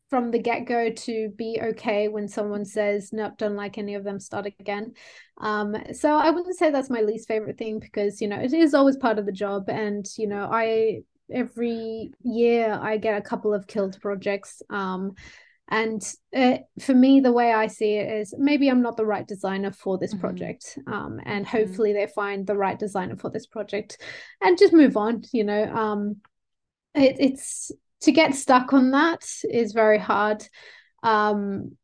from the get-go to be okay when someone says nope don't like any of them start again um so i wouldn't say that's my least favorite thing because you know it is always part of the job and you know i every year i get a couple of killed projects um and uh, for me the way i see it is maybe i'm not the right designer for this mm-hmm. project um, and mm-hmm. hopefully they find the right designer for this project and just move on you know um, it, it's to get stuck on that is very hard um,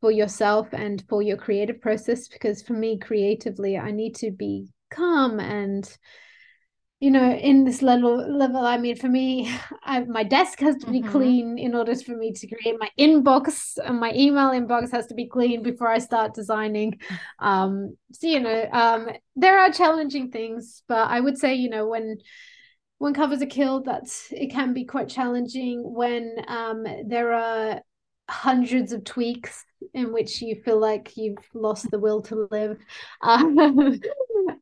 for yourself and for your creative process because for me creatively i need to be calm and you know in this level level i mean for me I, my desk has to be mm-hmm. clean in order for me to create my inbox and my email inbox has to be clean before i start designing um so you know um there are challenging things but i would say you know when when covers are killed, that's it can be quite challenging when um, there are hundreds of tweaks in which you feel like you've lost the will to live um,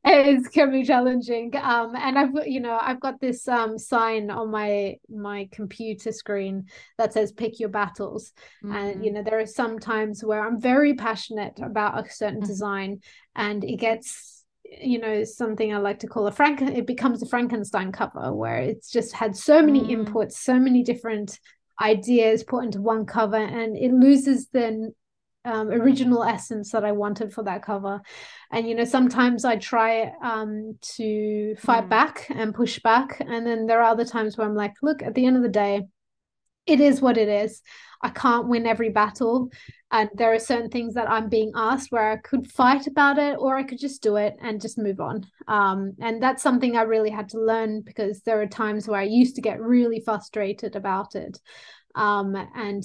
it can be challenging um, and i've you know i've got this um, sign on my my computer screen that says pick your battles mm-hmm. and you know there are some times where i'm very passionate about a certain mm-hmm. design and it gets you know something i like to call a frank it becomes a frankenstein cover where it's just had so many mm. inputs so many different ideas put into one cover and it loses the um, original essence that I wanted for that cover. And you know, sometimes I try um, to fight mm. back and push back, and then there are other times where I'm like, look, at the end of the day, it is what it is. I can't win every battle, and there are certain things that I'm being asked where I could fight about it, or I could just do it and just move on. Um, and that's something I really had to learn because there are times where I used to get really frustrated about it. Um, and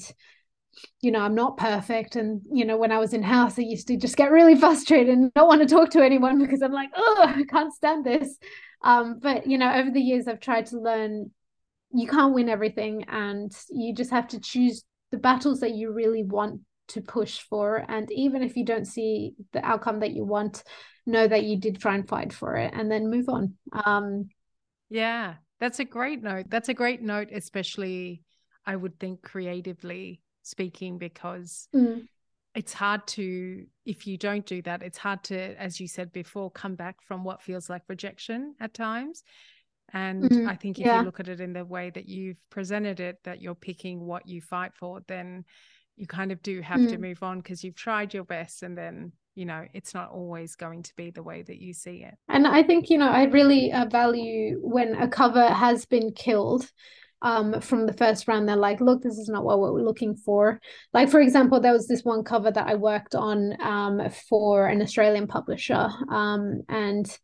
you know, I'm not perfect. And, you know, when I was in house, I used to just get really frustrated and not want to talk to anyone because I'm like, oh, I can't stand this. Um, but, you know, over the years, I've tried to learn you can't win everything and you just have to choose the battles that you really want to push for. And even if you don't see the outcome that you want, know that you did try and fight for it and then move on. Um, yeah, that's a great note. That's a great note, especially, I would think, creatively speaking because mm. it's hard to if you don't do that it's hard to as you said before come back from what feels like rejection at times and mm i think if yeah. you look at it in the way that you've presented it that you're picking what you fight for then you kind of do have mm. to move on because you've tried your best and then you know it's not always going to be the way that you see it and i think you know i really uh, value when a cover has been killed um, from the first round they're like look this is not what we're looking for like for example there was this one cover that i worked on um, for an australian publisher um, and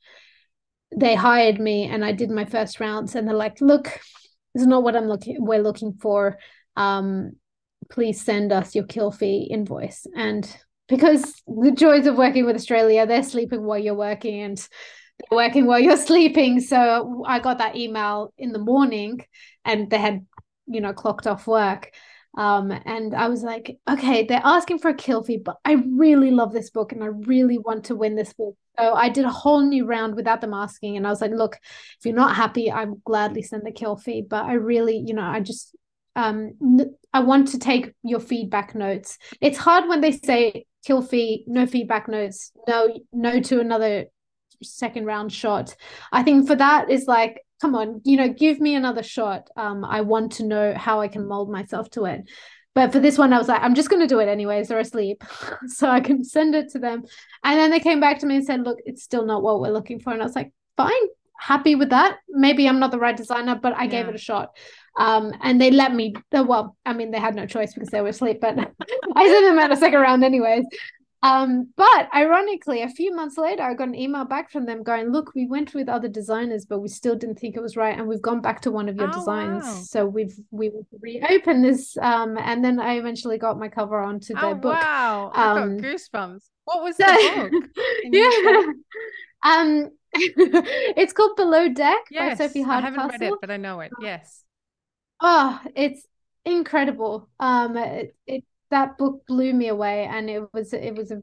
they hired me and i did my first rounds and they're like look this is not what i'm looking we're looking for um, please send us your kill fee invoice and because the joys of working with australia they're sleeping while you're working and working while you're sleeping. So I got that email in the morning and they had, you know, clocked off work. Um, and I was like, okay, they're asking for a kill fee, but I really love this book and I really want to win this book. So I did a whole new round without them asking. And I was like, look, if you're not happy, I will gladly send the kill fee. But I really, you know, I just um I want to take your feedback notes. It's hard when they say kill fee, no feedback notes, no, no to another second round shot. I think for that is like, come on, you know, give me another shot. Um, I want to know how I can mold myself to it. But for this one, I was like, I'm just going to do it anyways. They're asleep. so I can send it to them. And then they came back to me and said, look, it's still not what we're looking for. And I was like, fine, happy with that. Maybe I'm not the right designer, but I yeah. gave it a shot. Um, and they let me, well, I mean, they had no choice because they were asleep, but I sent them out a second round anyways. Um, but ironically, a few months later, I got an email back from them going, "Look, we went with other designers, but we still didn't think it was right, and we've gone back to one of your oh, designs. Wow. So we've we reopened this, um, and then I eventually got my cover onto their oh, book. Wow, I got um, goosebumps. What was the book? yeah, um, it's called Below Deck yes, by Sophie Hardcastle. I haven't read it, but I know it. Yes. Oh, it's incredible. Um, it, it that book blew me away and it was it was a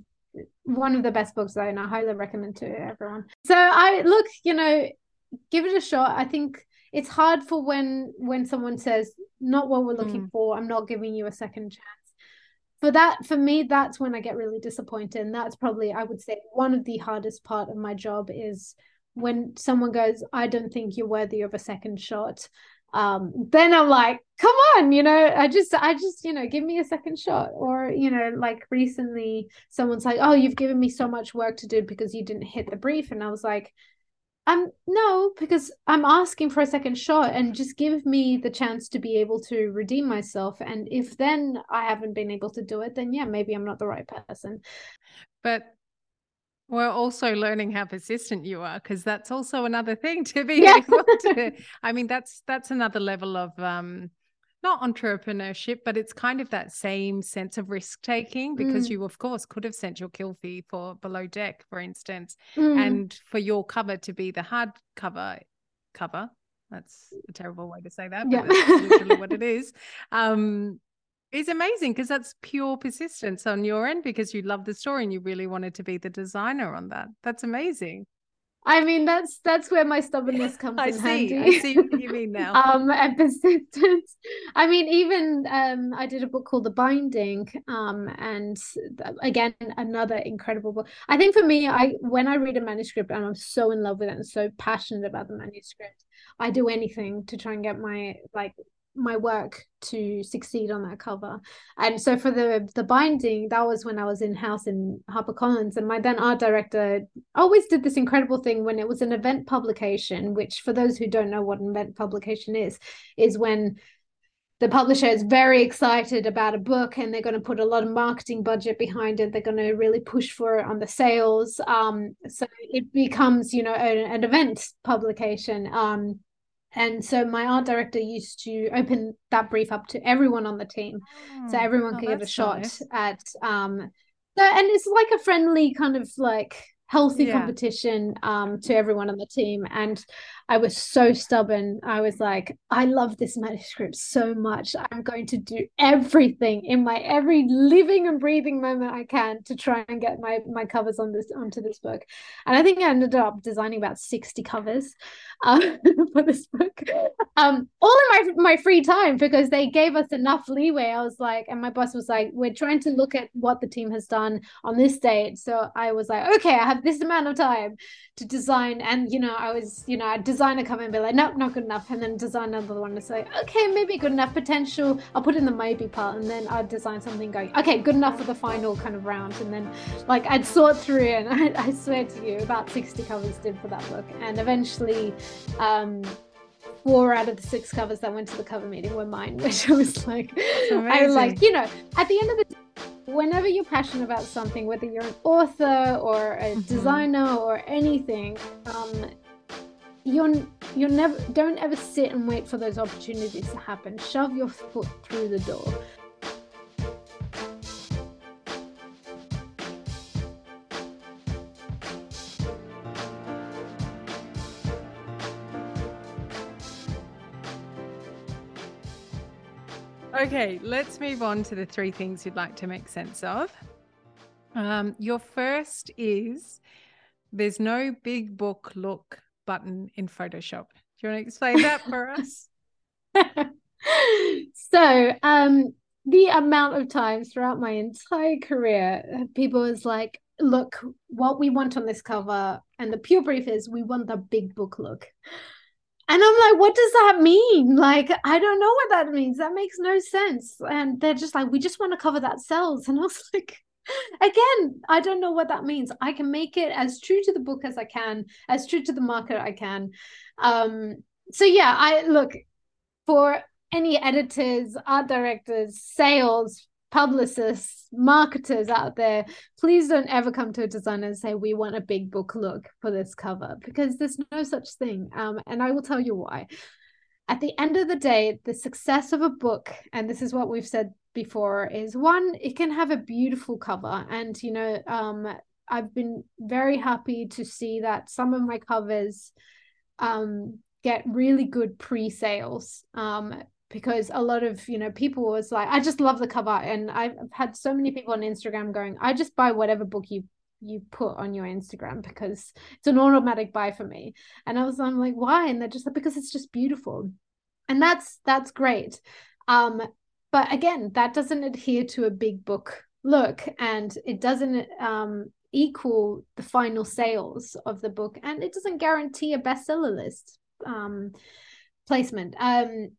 one of the best books though and I highly recommend to everyone. So I look, you know, give it a shot. I think it's hard for when when someone says not what we're looking mm. for. I'm not giving you a second chance. For that, for me, that's when I get really disappointed. And that's probably I would say one of the hardest part of my job is when someone goes, I don't think you're worthy of a second shot um then i'm like come on you know i just i just you know give me a second shot. Or you know like recently someone's like oh you've given me so much work to do because you didn't hit the brief. And i was like um no because i'm asking for a second shot and just give me the chance to be able to redeem myself. And if then i haven't been able to do it then yeah maybe i'm not the right person. But we're also learning how persistent you are because that's also another thing to be yeah. able to. I mean, that's that's another level of um, not entrepreneurship, but it's kind of that same sense of risk taking because mm. you, of course, could have sent your kill fee for below deck, for instance, mm. and for your cover to be the hard cover cover That's a terrible way to say that, but yeah. that's literally what it is. Um, is amazing because that's pure persistence on your end because you love the story and you really wanted to be the designer on that. That's amazing. I mean, that's that's where my stubbornness comes I in see, handy. I see what you mean now. um, and persistence. I mean, even um, I did a book called The Binding, um, and again, another incredible book. I think for me, I when I read a manuscript and I'm so in love with it and so passionate about the manuscript, I do anything to try and get my like my work to succeed on that cover. And so for the the binding, that was when I was in house in HarperCollins, and my then art director always did this incredible thing when it was an event publication. Which, for those who don't know what an event publication is, is when the publisher is very excited about a book and they're going to put a lot of marketing budget behind it they're going to really push for it on the sales um, so it becomes you know an, an event publication um, and so my art director used to open that brief up to everyone on the team so hmm. everyone oh, could get a shot nice. at um so, and it's like a friendly kind of like healthy yeah. competition um to everyone on the team and I was so stubborn. I was like, I love this manuscript so much. I'm going to do everything in my every living and breathing moment I can to try and get my my covers on this onto this book. And I think I ended up designing about 60 covers um, for this book. Um, all in my my free time because they gave us enough leeway. I was like, and my boss was like, we're trying to look at what the team has done on this date. So I was like, okay, I have this amount of time to design. And you know, I was, you know, I designer come and be like, nope, not good enough. And then design another one and say, okay, maybe good enough potential. I'll put in the maybe part and then I'd design something going, okay, good enough for the final kind of round. And then like I'd sort through and I, I swear to you, about 60 covers did for that book. And eventually, um, four out of the six covers that went to the cover meeting were mine, which I was like, I was like, you know, at the end of the whenever you're passionate about something, whether you're an author or a mm-hmm. designer or anything, um, you're you're never don't ever sit and wait for those opportunities to happen shove your foot through the door Okay, let's move on to the three things you'd like to make sense of. Um, your first is there's no big book look button in Photoshop. Do you want to explain that for us? so, um, the amount of times throughout my entire career, people was like, look, what we want on this cover, and the pure brief is we want the big book look. And I'm like, what does that mean? Like, I don't know what that means. That makes no sense. And they're just like, we just want to cover that sells. And I was like, again i don't know what that means i can make it as true to the book as i can as true to the market i can um so yeah i look for any editors art directors sales publicists marketers out there please don't ever come to a designer and say we want a big book look for this cover because there's no such thing. Um and i will tell you why. At the end of the day the success of a book and this is what we've said before is one it can have a beautiful cover. And you know um i've been very happy to see that some of my covers um get really good pre-sales. Um because a lot of you know people was like i just love the cover and i've had so many people on instagram going i just buy whatever book you you put on your instagram because it's an automatic buy for me. And i was i'm like why? And they're just like because it's just beautiful. And that's that's great. Um but again that doesn't adhere to a big book look and it doesn't um, equal the final sales of the book and it doesn't guarantee a bestseller list um, placement. Um,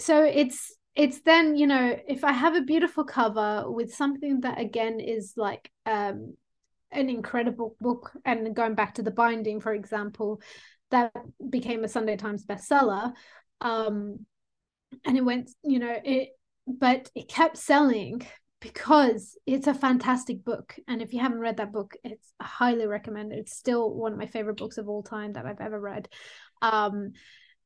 so it's it's then you know if i have a beautiful cover with something that again is like um, an incredible book and going back to the binding for example that became a sunday times bestseller um, and it went you know it but it kept selling because it's a fantastic book. And if you haven't read that book it's highly recommended. It's still one of my favorite books of all time that i've ever read. Um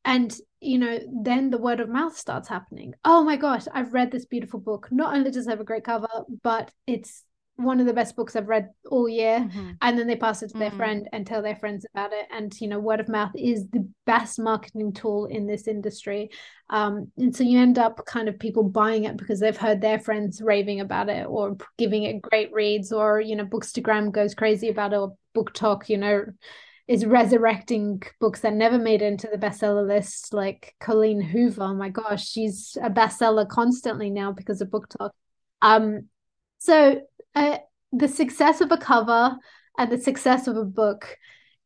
and you know then the word of mouth starts happening oh my gosh i've read this beautiful book not only does it have a great cover but it's one of the best books I've read all year. Mm-hmm. And then they pass it to their mm-hmm. friend and tell their friends about it. And, you know, word of mouth is the best marketing tool in this industry. Um, and so you end up kind of people buying it because they've heard their friends raving about it or giving it great reads or, you know, Bookstagram goes crazy about it or talk, you know, is resurrecting books that never made it into the bestseller list, like Colleen Hoover. Oh my gosh, she's a bestseller constantly now because of BookTok. Um, so uh, the success of a cover and the success of a book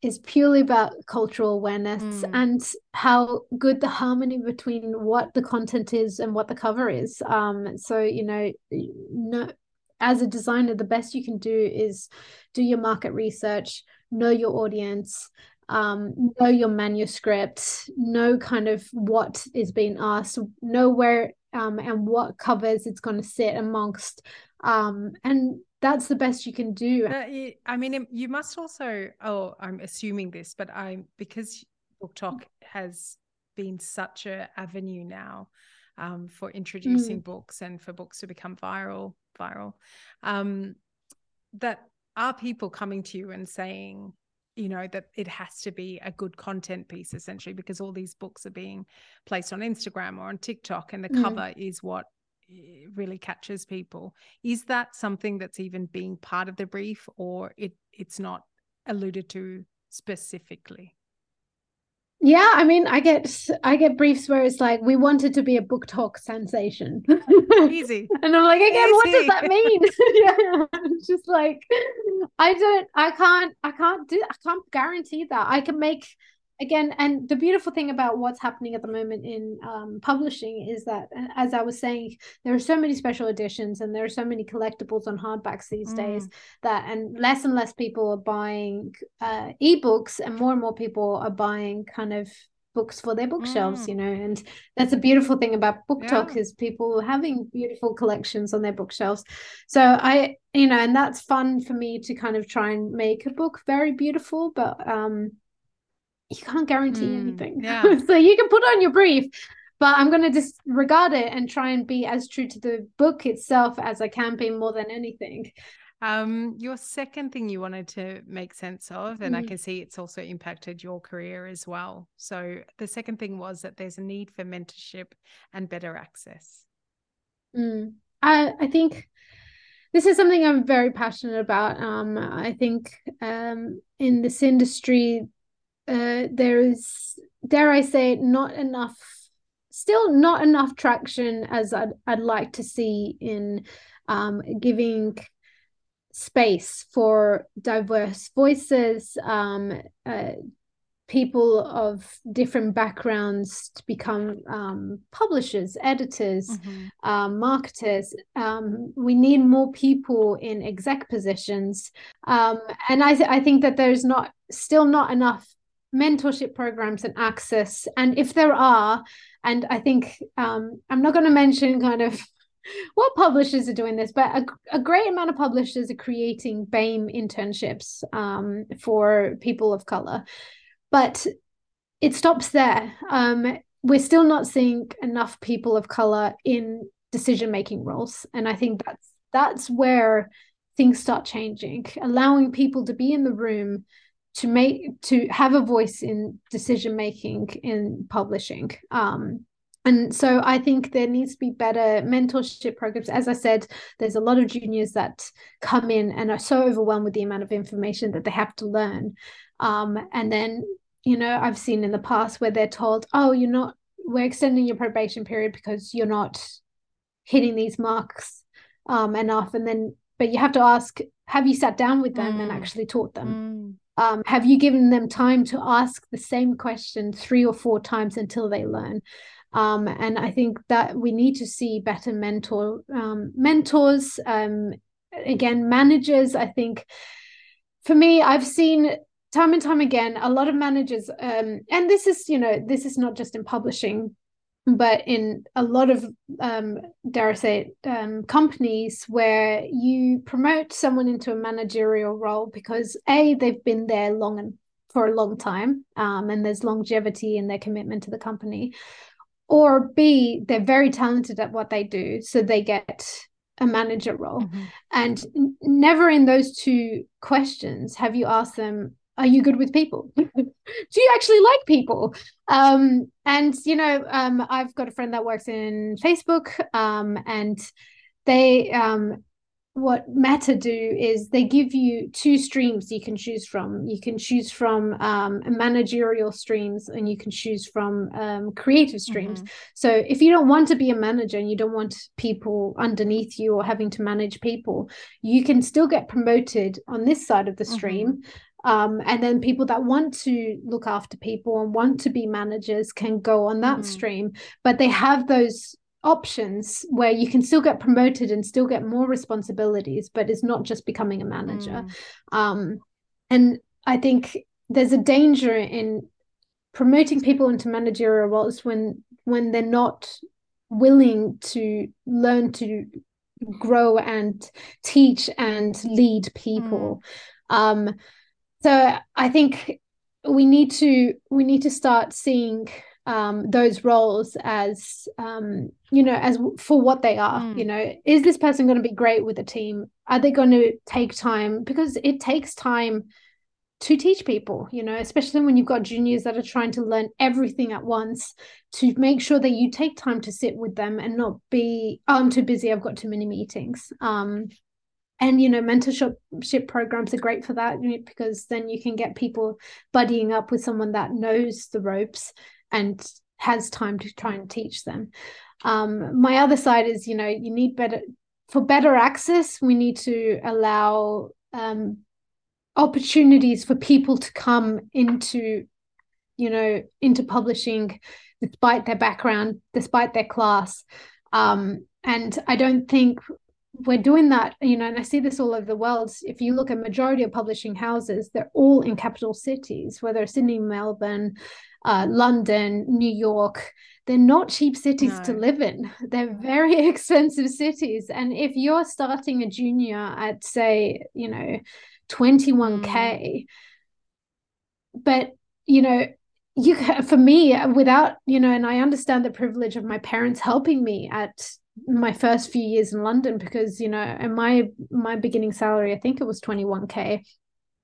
is purely about cultural awareness mm. and how good the harmony between what the content is and what the cover is. Um, so you know, no, as a designer, the best you can do is do your market research, know your audience, um, know your manuscript, know kind of what is being asked, know where um, and what covers it's going to sit amongst um, and that's the best you can do uh, i mean you must also oh i'm assuming this but i'm because BookTok has been such a avenue now um, for introducing mm. books and for books to become viral viral um, that are people coming to you and saying you know that it has to be a good content piece essentially because all these books are being placed on instagram or on tiktok and the mm. cover is what really catches people. Is that something that's even being part of the brief or it it's not alluded to specifically? Yeah, I mean, I get I get briefs where it's like we wanted to be a BookTok sensation. Easy. and I'm like, again, Easy. what does that mean? yeah. It's just like I don't I can't I can't do I can't guarantee that. I can make again and the beautiful thing about what's happening at the moment in um, publishing is that as i was saying there are so many special editions and there are so many collectibles on hardbacks these mm. days that and less and less people are buying uh, ebooks and more and more people are buying kind of books for their bookshelves mm. you know and that's a beautiful thing about book yeah. is people having beautiful collections on their bookshelves so i you know and that's fun for me to kind of try and make a book very beautiful but um you can't guarantee mm, anything. Yeah. so you can put on your brief, but I'm going to disregard it and try and be as true to the book itself as I can be more than anything. Um, your second thing you wanted to make sense of, and mm. I can see it's also impacted your career as well. So the second thing was that there's a need for mentorship and better access. Mm. I I think this is something I'm very passionate about. Um, I think um, in this industry, uh, there is, dare I say, not enough, still not enough traction as I'd, I'd like to see in um, giving space for diverse voices, um, uh, people of different backgrounds to become um, publishers, editors, mm-hmm. um, marketers. Um, we need more people in exec positions, um, and I, th- I think that there's not still not enough mentorship programs and access. And if there are and i think um, i'm not going to mention kind of what publishers are doing this but a, a, great amount of publishers are creating BAME internships um, for people of color. But it stops there. Um, we're still not seeing enough people of color in decision making roles. And i think that's that's where things start changing allowing people to be in the room to make to have a voice in decision making in publishing. Um, and so i think there needs to be better mentorship programs. As i said there's a lot of juniors that come in and are so overwhelmed with the amount of information that they have to learn. Um, and then you know i've seen in the past where they're told oh you're not we're extending your probation period because you're not hitting these marks. Um, enough. And then but you have to ask have you sat down with them mm. and actually taught them? Mm um, have you given them time to ask the same question three or four times until they learn? Um, and I think that we need to see better mentor um, mentors. Um, again, managers. I think for me, I've seen time and time again a lot of managers, um, and this is you know this is not just in publishing but in a lot of um, dare I say um, companies where you promote someone into a managerial role because a they've been there long and for a long time um, and there's longevity in their commitment to the company or b they're very talented at what they do so they get a manager role mm-hmm. and never in those two questions have you asked them are you good with people do you actually like people um, and you know um, i've got a friend that works in facebook um, and they um, what Meta do is they give you two streams you can choose from. You can choose from um, managerial streams and you can choose from um, creative streams. Mm-hmm. So if you don't want to be a manager and you don't want people underneath you or having to manage people, you can still get promoted on this side of the stream. Mm-hmm. Um, and then people that want to look after people and want to be managers can go on that mm-hmm. stream but they have those options where you can still get promoted and still get more responsibilities but it's not just becoming a manager mm. um, and i think there's a danger in promoting people into managerial roles when when they're not willing to learn to grow and teach and lead people mm. um, so i think we need to we need to start seeing um, those roles as um, you know as for what they are mm. you know. Is this person going to be great with the team? Are they going to take time? Because it takes time to teach people you know especially when you've got juniors that are trying to learn everything at once to make sure that you take time to sit with them and not be oh, i'm too busy i've got too many meetings. Um, and you know mentorship programs are great for that because then you can get people buddying up with someone that knows the ropes and has time to try and teach them. Um, my other side is, you know, you need better for better access. We need to allow um, opportunities for people to come into, you know, into publishing, despite their background, despite their class. Um, and I don't think we're doing that, you know, and I see this all over the world. If you look at majority of publishing houses, they're all in capital cities, whether Sydney, Melbourne, uh, London, New York. They're not cheap cities no. to live in. They're very expensive cities. And if you're starting a junior at, say, you know, 21K, mm. but, you know, you for me without you know and i understand the privilege of my parents helping me at my first few years in london because you know and my my beginning salary i think it was 21k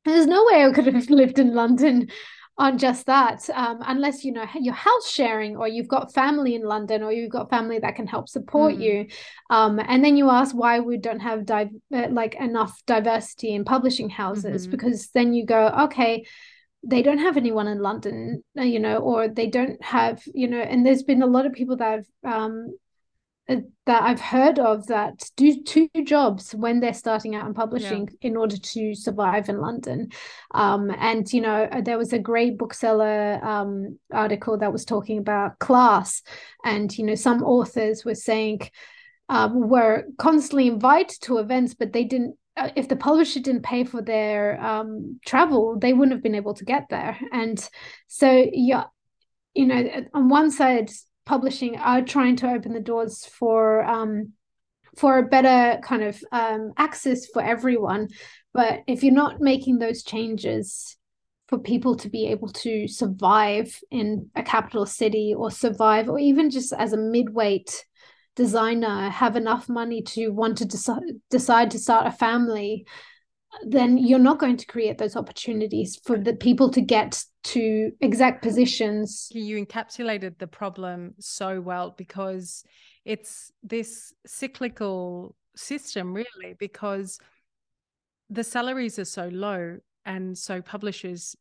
there's no way i could have lived in london on just that um, unless you know you're house sharing or you've got family in london or you've got family that can help support mm. you um, and then you ask why we don't have di- uh, like enough diversity in publishing houses mm-hmm. because then you go okay they don't have anyone in london uh, you know or they don't have you know and there's been a lot of people that have um, that I've heard of that do two jobs when they're starting out in publishing yeah. in order to survive in London. Um, and you know, uh, there was a great bookseller um, article that was talking about class, and you know, some authors were saying um, were constantly invited to events, but they didn't. Uh, if the publisher didn't pay for their um, travel, they wouldn't have been able to get there. And so, yeah, you know, on one side publishing are trying to open the doors for um, for a better kind of um, access for everyone. But if you're not making those changes for people to be able to survive in a capital city or survive, or even just as a mid-weight designer, have enough money to want to deci- decide to start a family, then you're not going to create those opportunities for the people to get to exact positions. You encapsulated the problem so well because it's this cyclical system, really, because the salaries are so low. And so publishers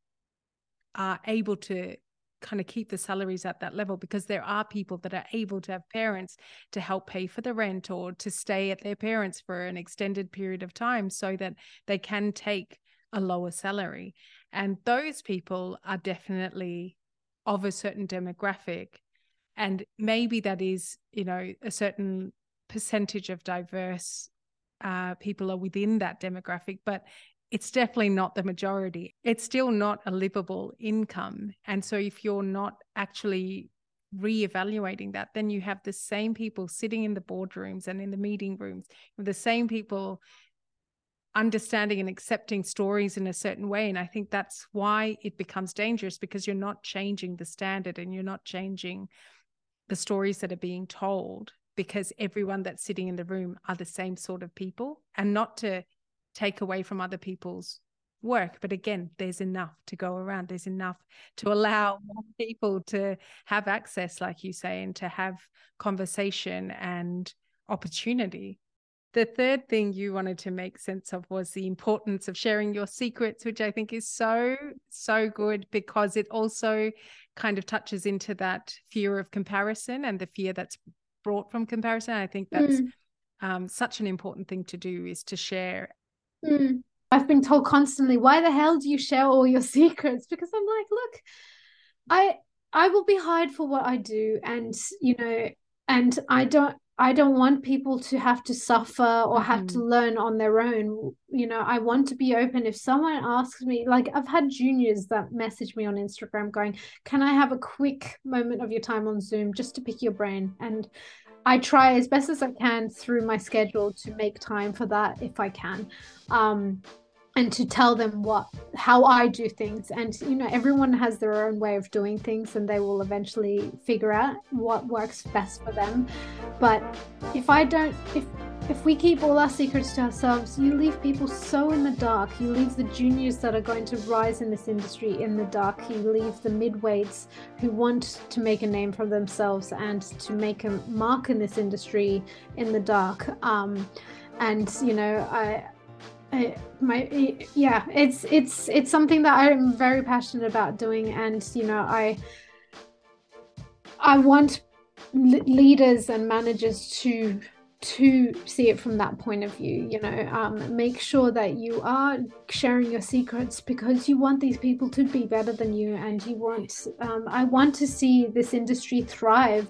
are able to kind of keep the salaries at that level because there are people that are able to have parents to help pay for the rent or to stay at their parents for an extended period of time so that they can take a lower salary. And those people are definitely of a certain demographic. And maybe that is, you know, a certain percentage of diverse uh, people are within that demographic, but it's definitely not the majority. It's still not a livable income. And so if you're not actually reevaluating that, then you have the same people sitting in the boardrooms and in the meeting rooms, the same people understanding and accepting stories in a certain way. And I think that's why it becomes dangerous because you're not changing the standard and you're not changing the stories that are being told. because everyone that's sitting in the room are the same sort of people and not to take away from other people's work. But again, there's enough to go around. There's enough to allow people to have access, like you say, and to have conversation and opportunity. The third thing you wanted to make sense of was the importance of sharing your secrets, which I think is so, so good because it also kind of touches into that fear of comparison and the fear that's brought from comparison. I think that's mm. um, such an important thing to do is to share. Mm. I've been told constantly, why the hell do you share all your secrets? Because I'm like, look, I I will be hired for what I do, and you know, and I don't I don't want people to have to suffer or mm-hmm. have to mm-hmm. learn on their own. You know, I want to be open. If someone asks me, like I've had juniors that message me on Instagram going, Can I have a quick moment of your time on Zoom just to pick your brain? And I try as best as I can through my schedule to make time for that if I can. Um, and to tell them what how I do things. And you know everyone has their own way of doing things and they will eventually figure out what works best for them. But if I don't if if we keep all our secrets to ourselves you leave people so in the dark. You leave the juniors that are going to rise in this industry in the dark. You leave the midweights who want to make a name for themselves and to make a mark in this industry in the dark. Um, and you know I my yeah it's it's it's something that i'm very passionate about doing and you know i i want leaders and managers to to see it from that point of view you know um, make sure that you are sharing your secrets because you want these people to be better than you and you want um, i want to see this industry thrive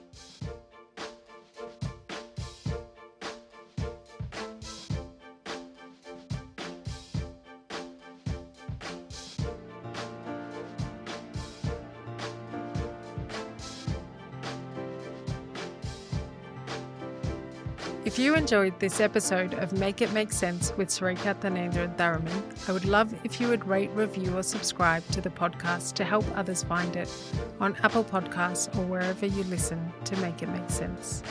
enjoyed this episode of Make It Make Sense with Sarika Thanendra I would love if you would rate, review, or subscribe to the podcast to help others find it on Apple Podcasts or wherever you listen to Make It Make Sense.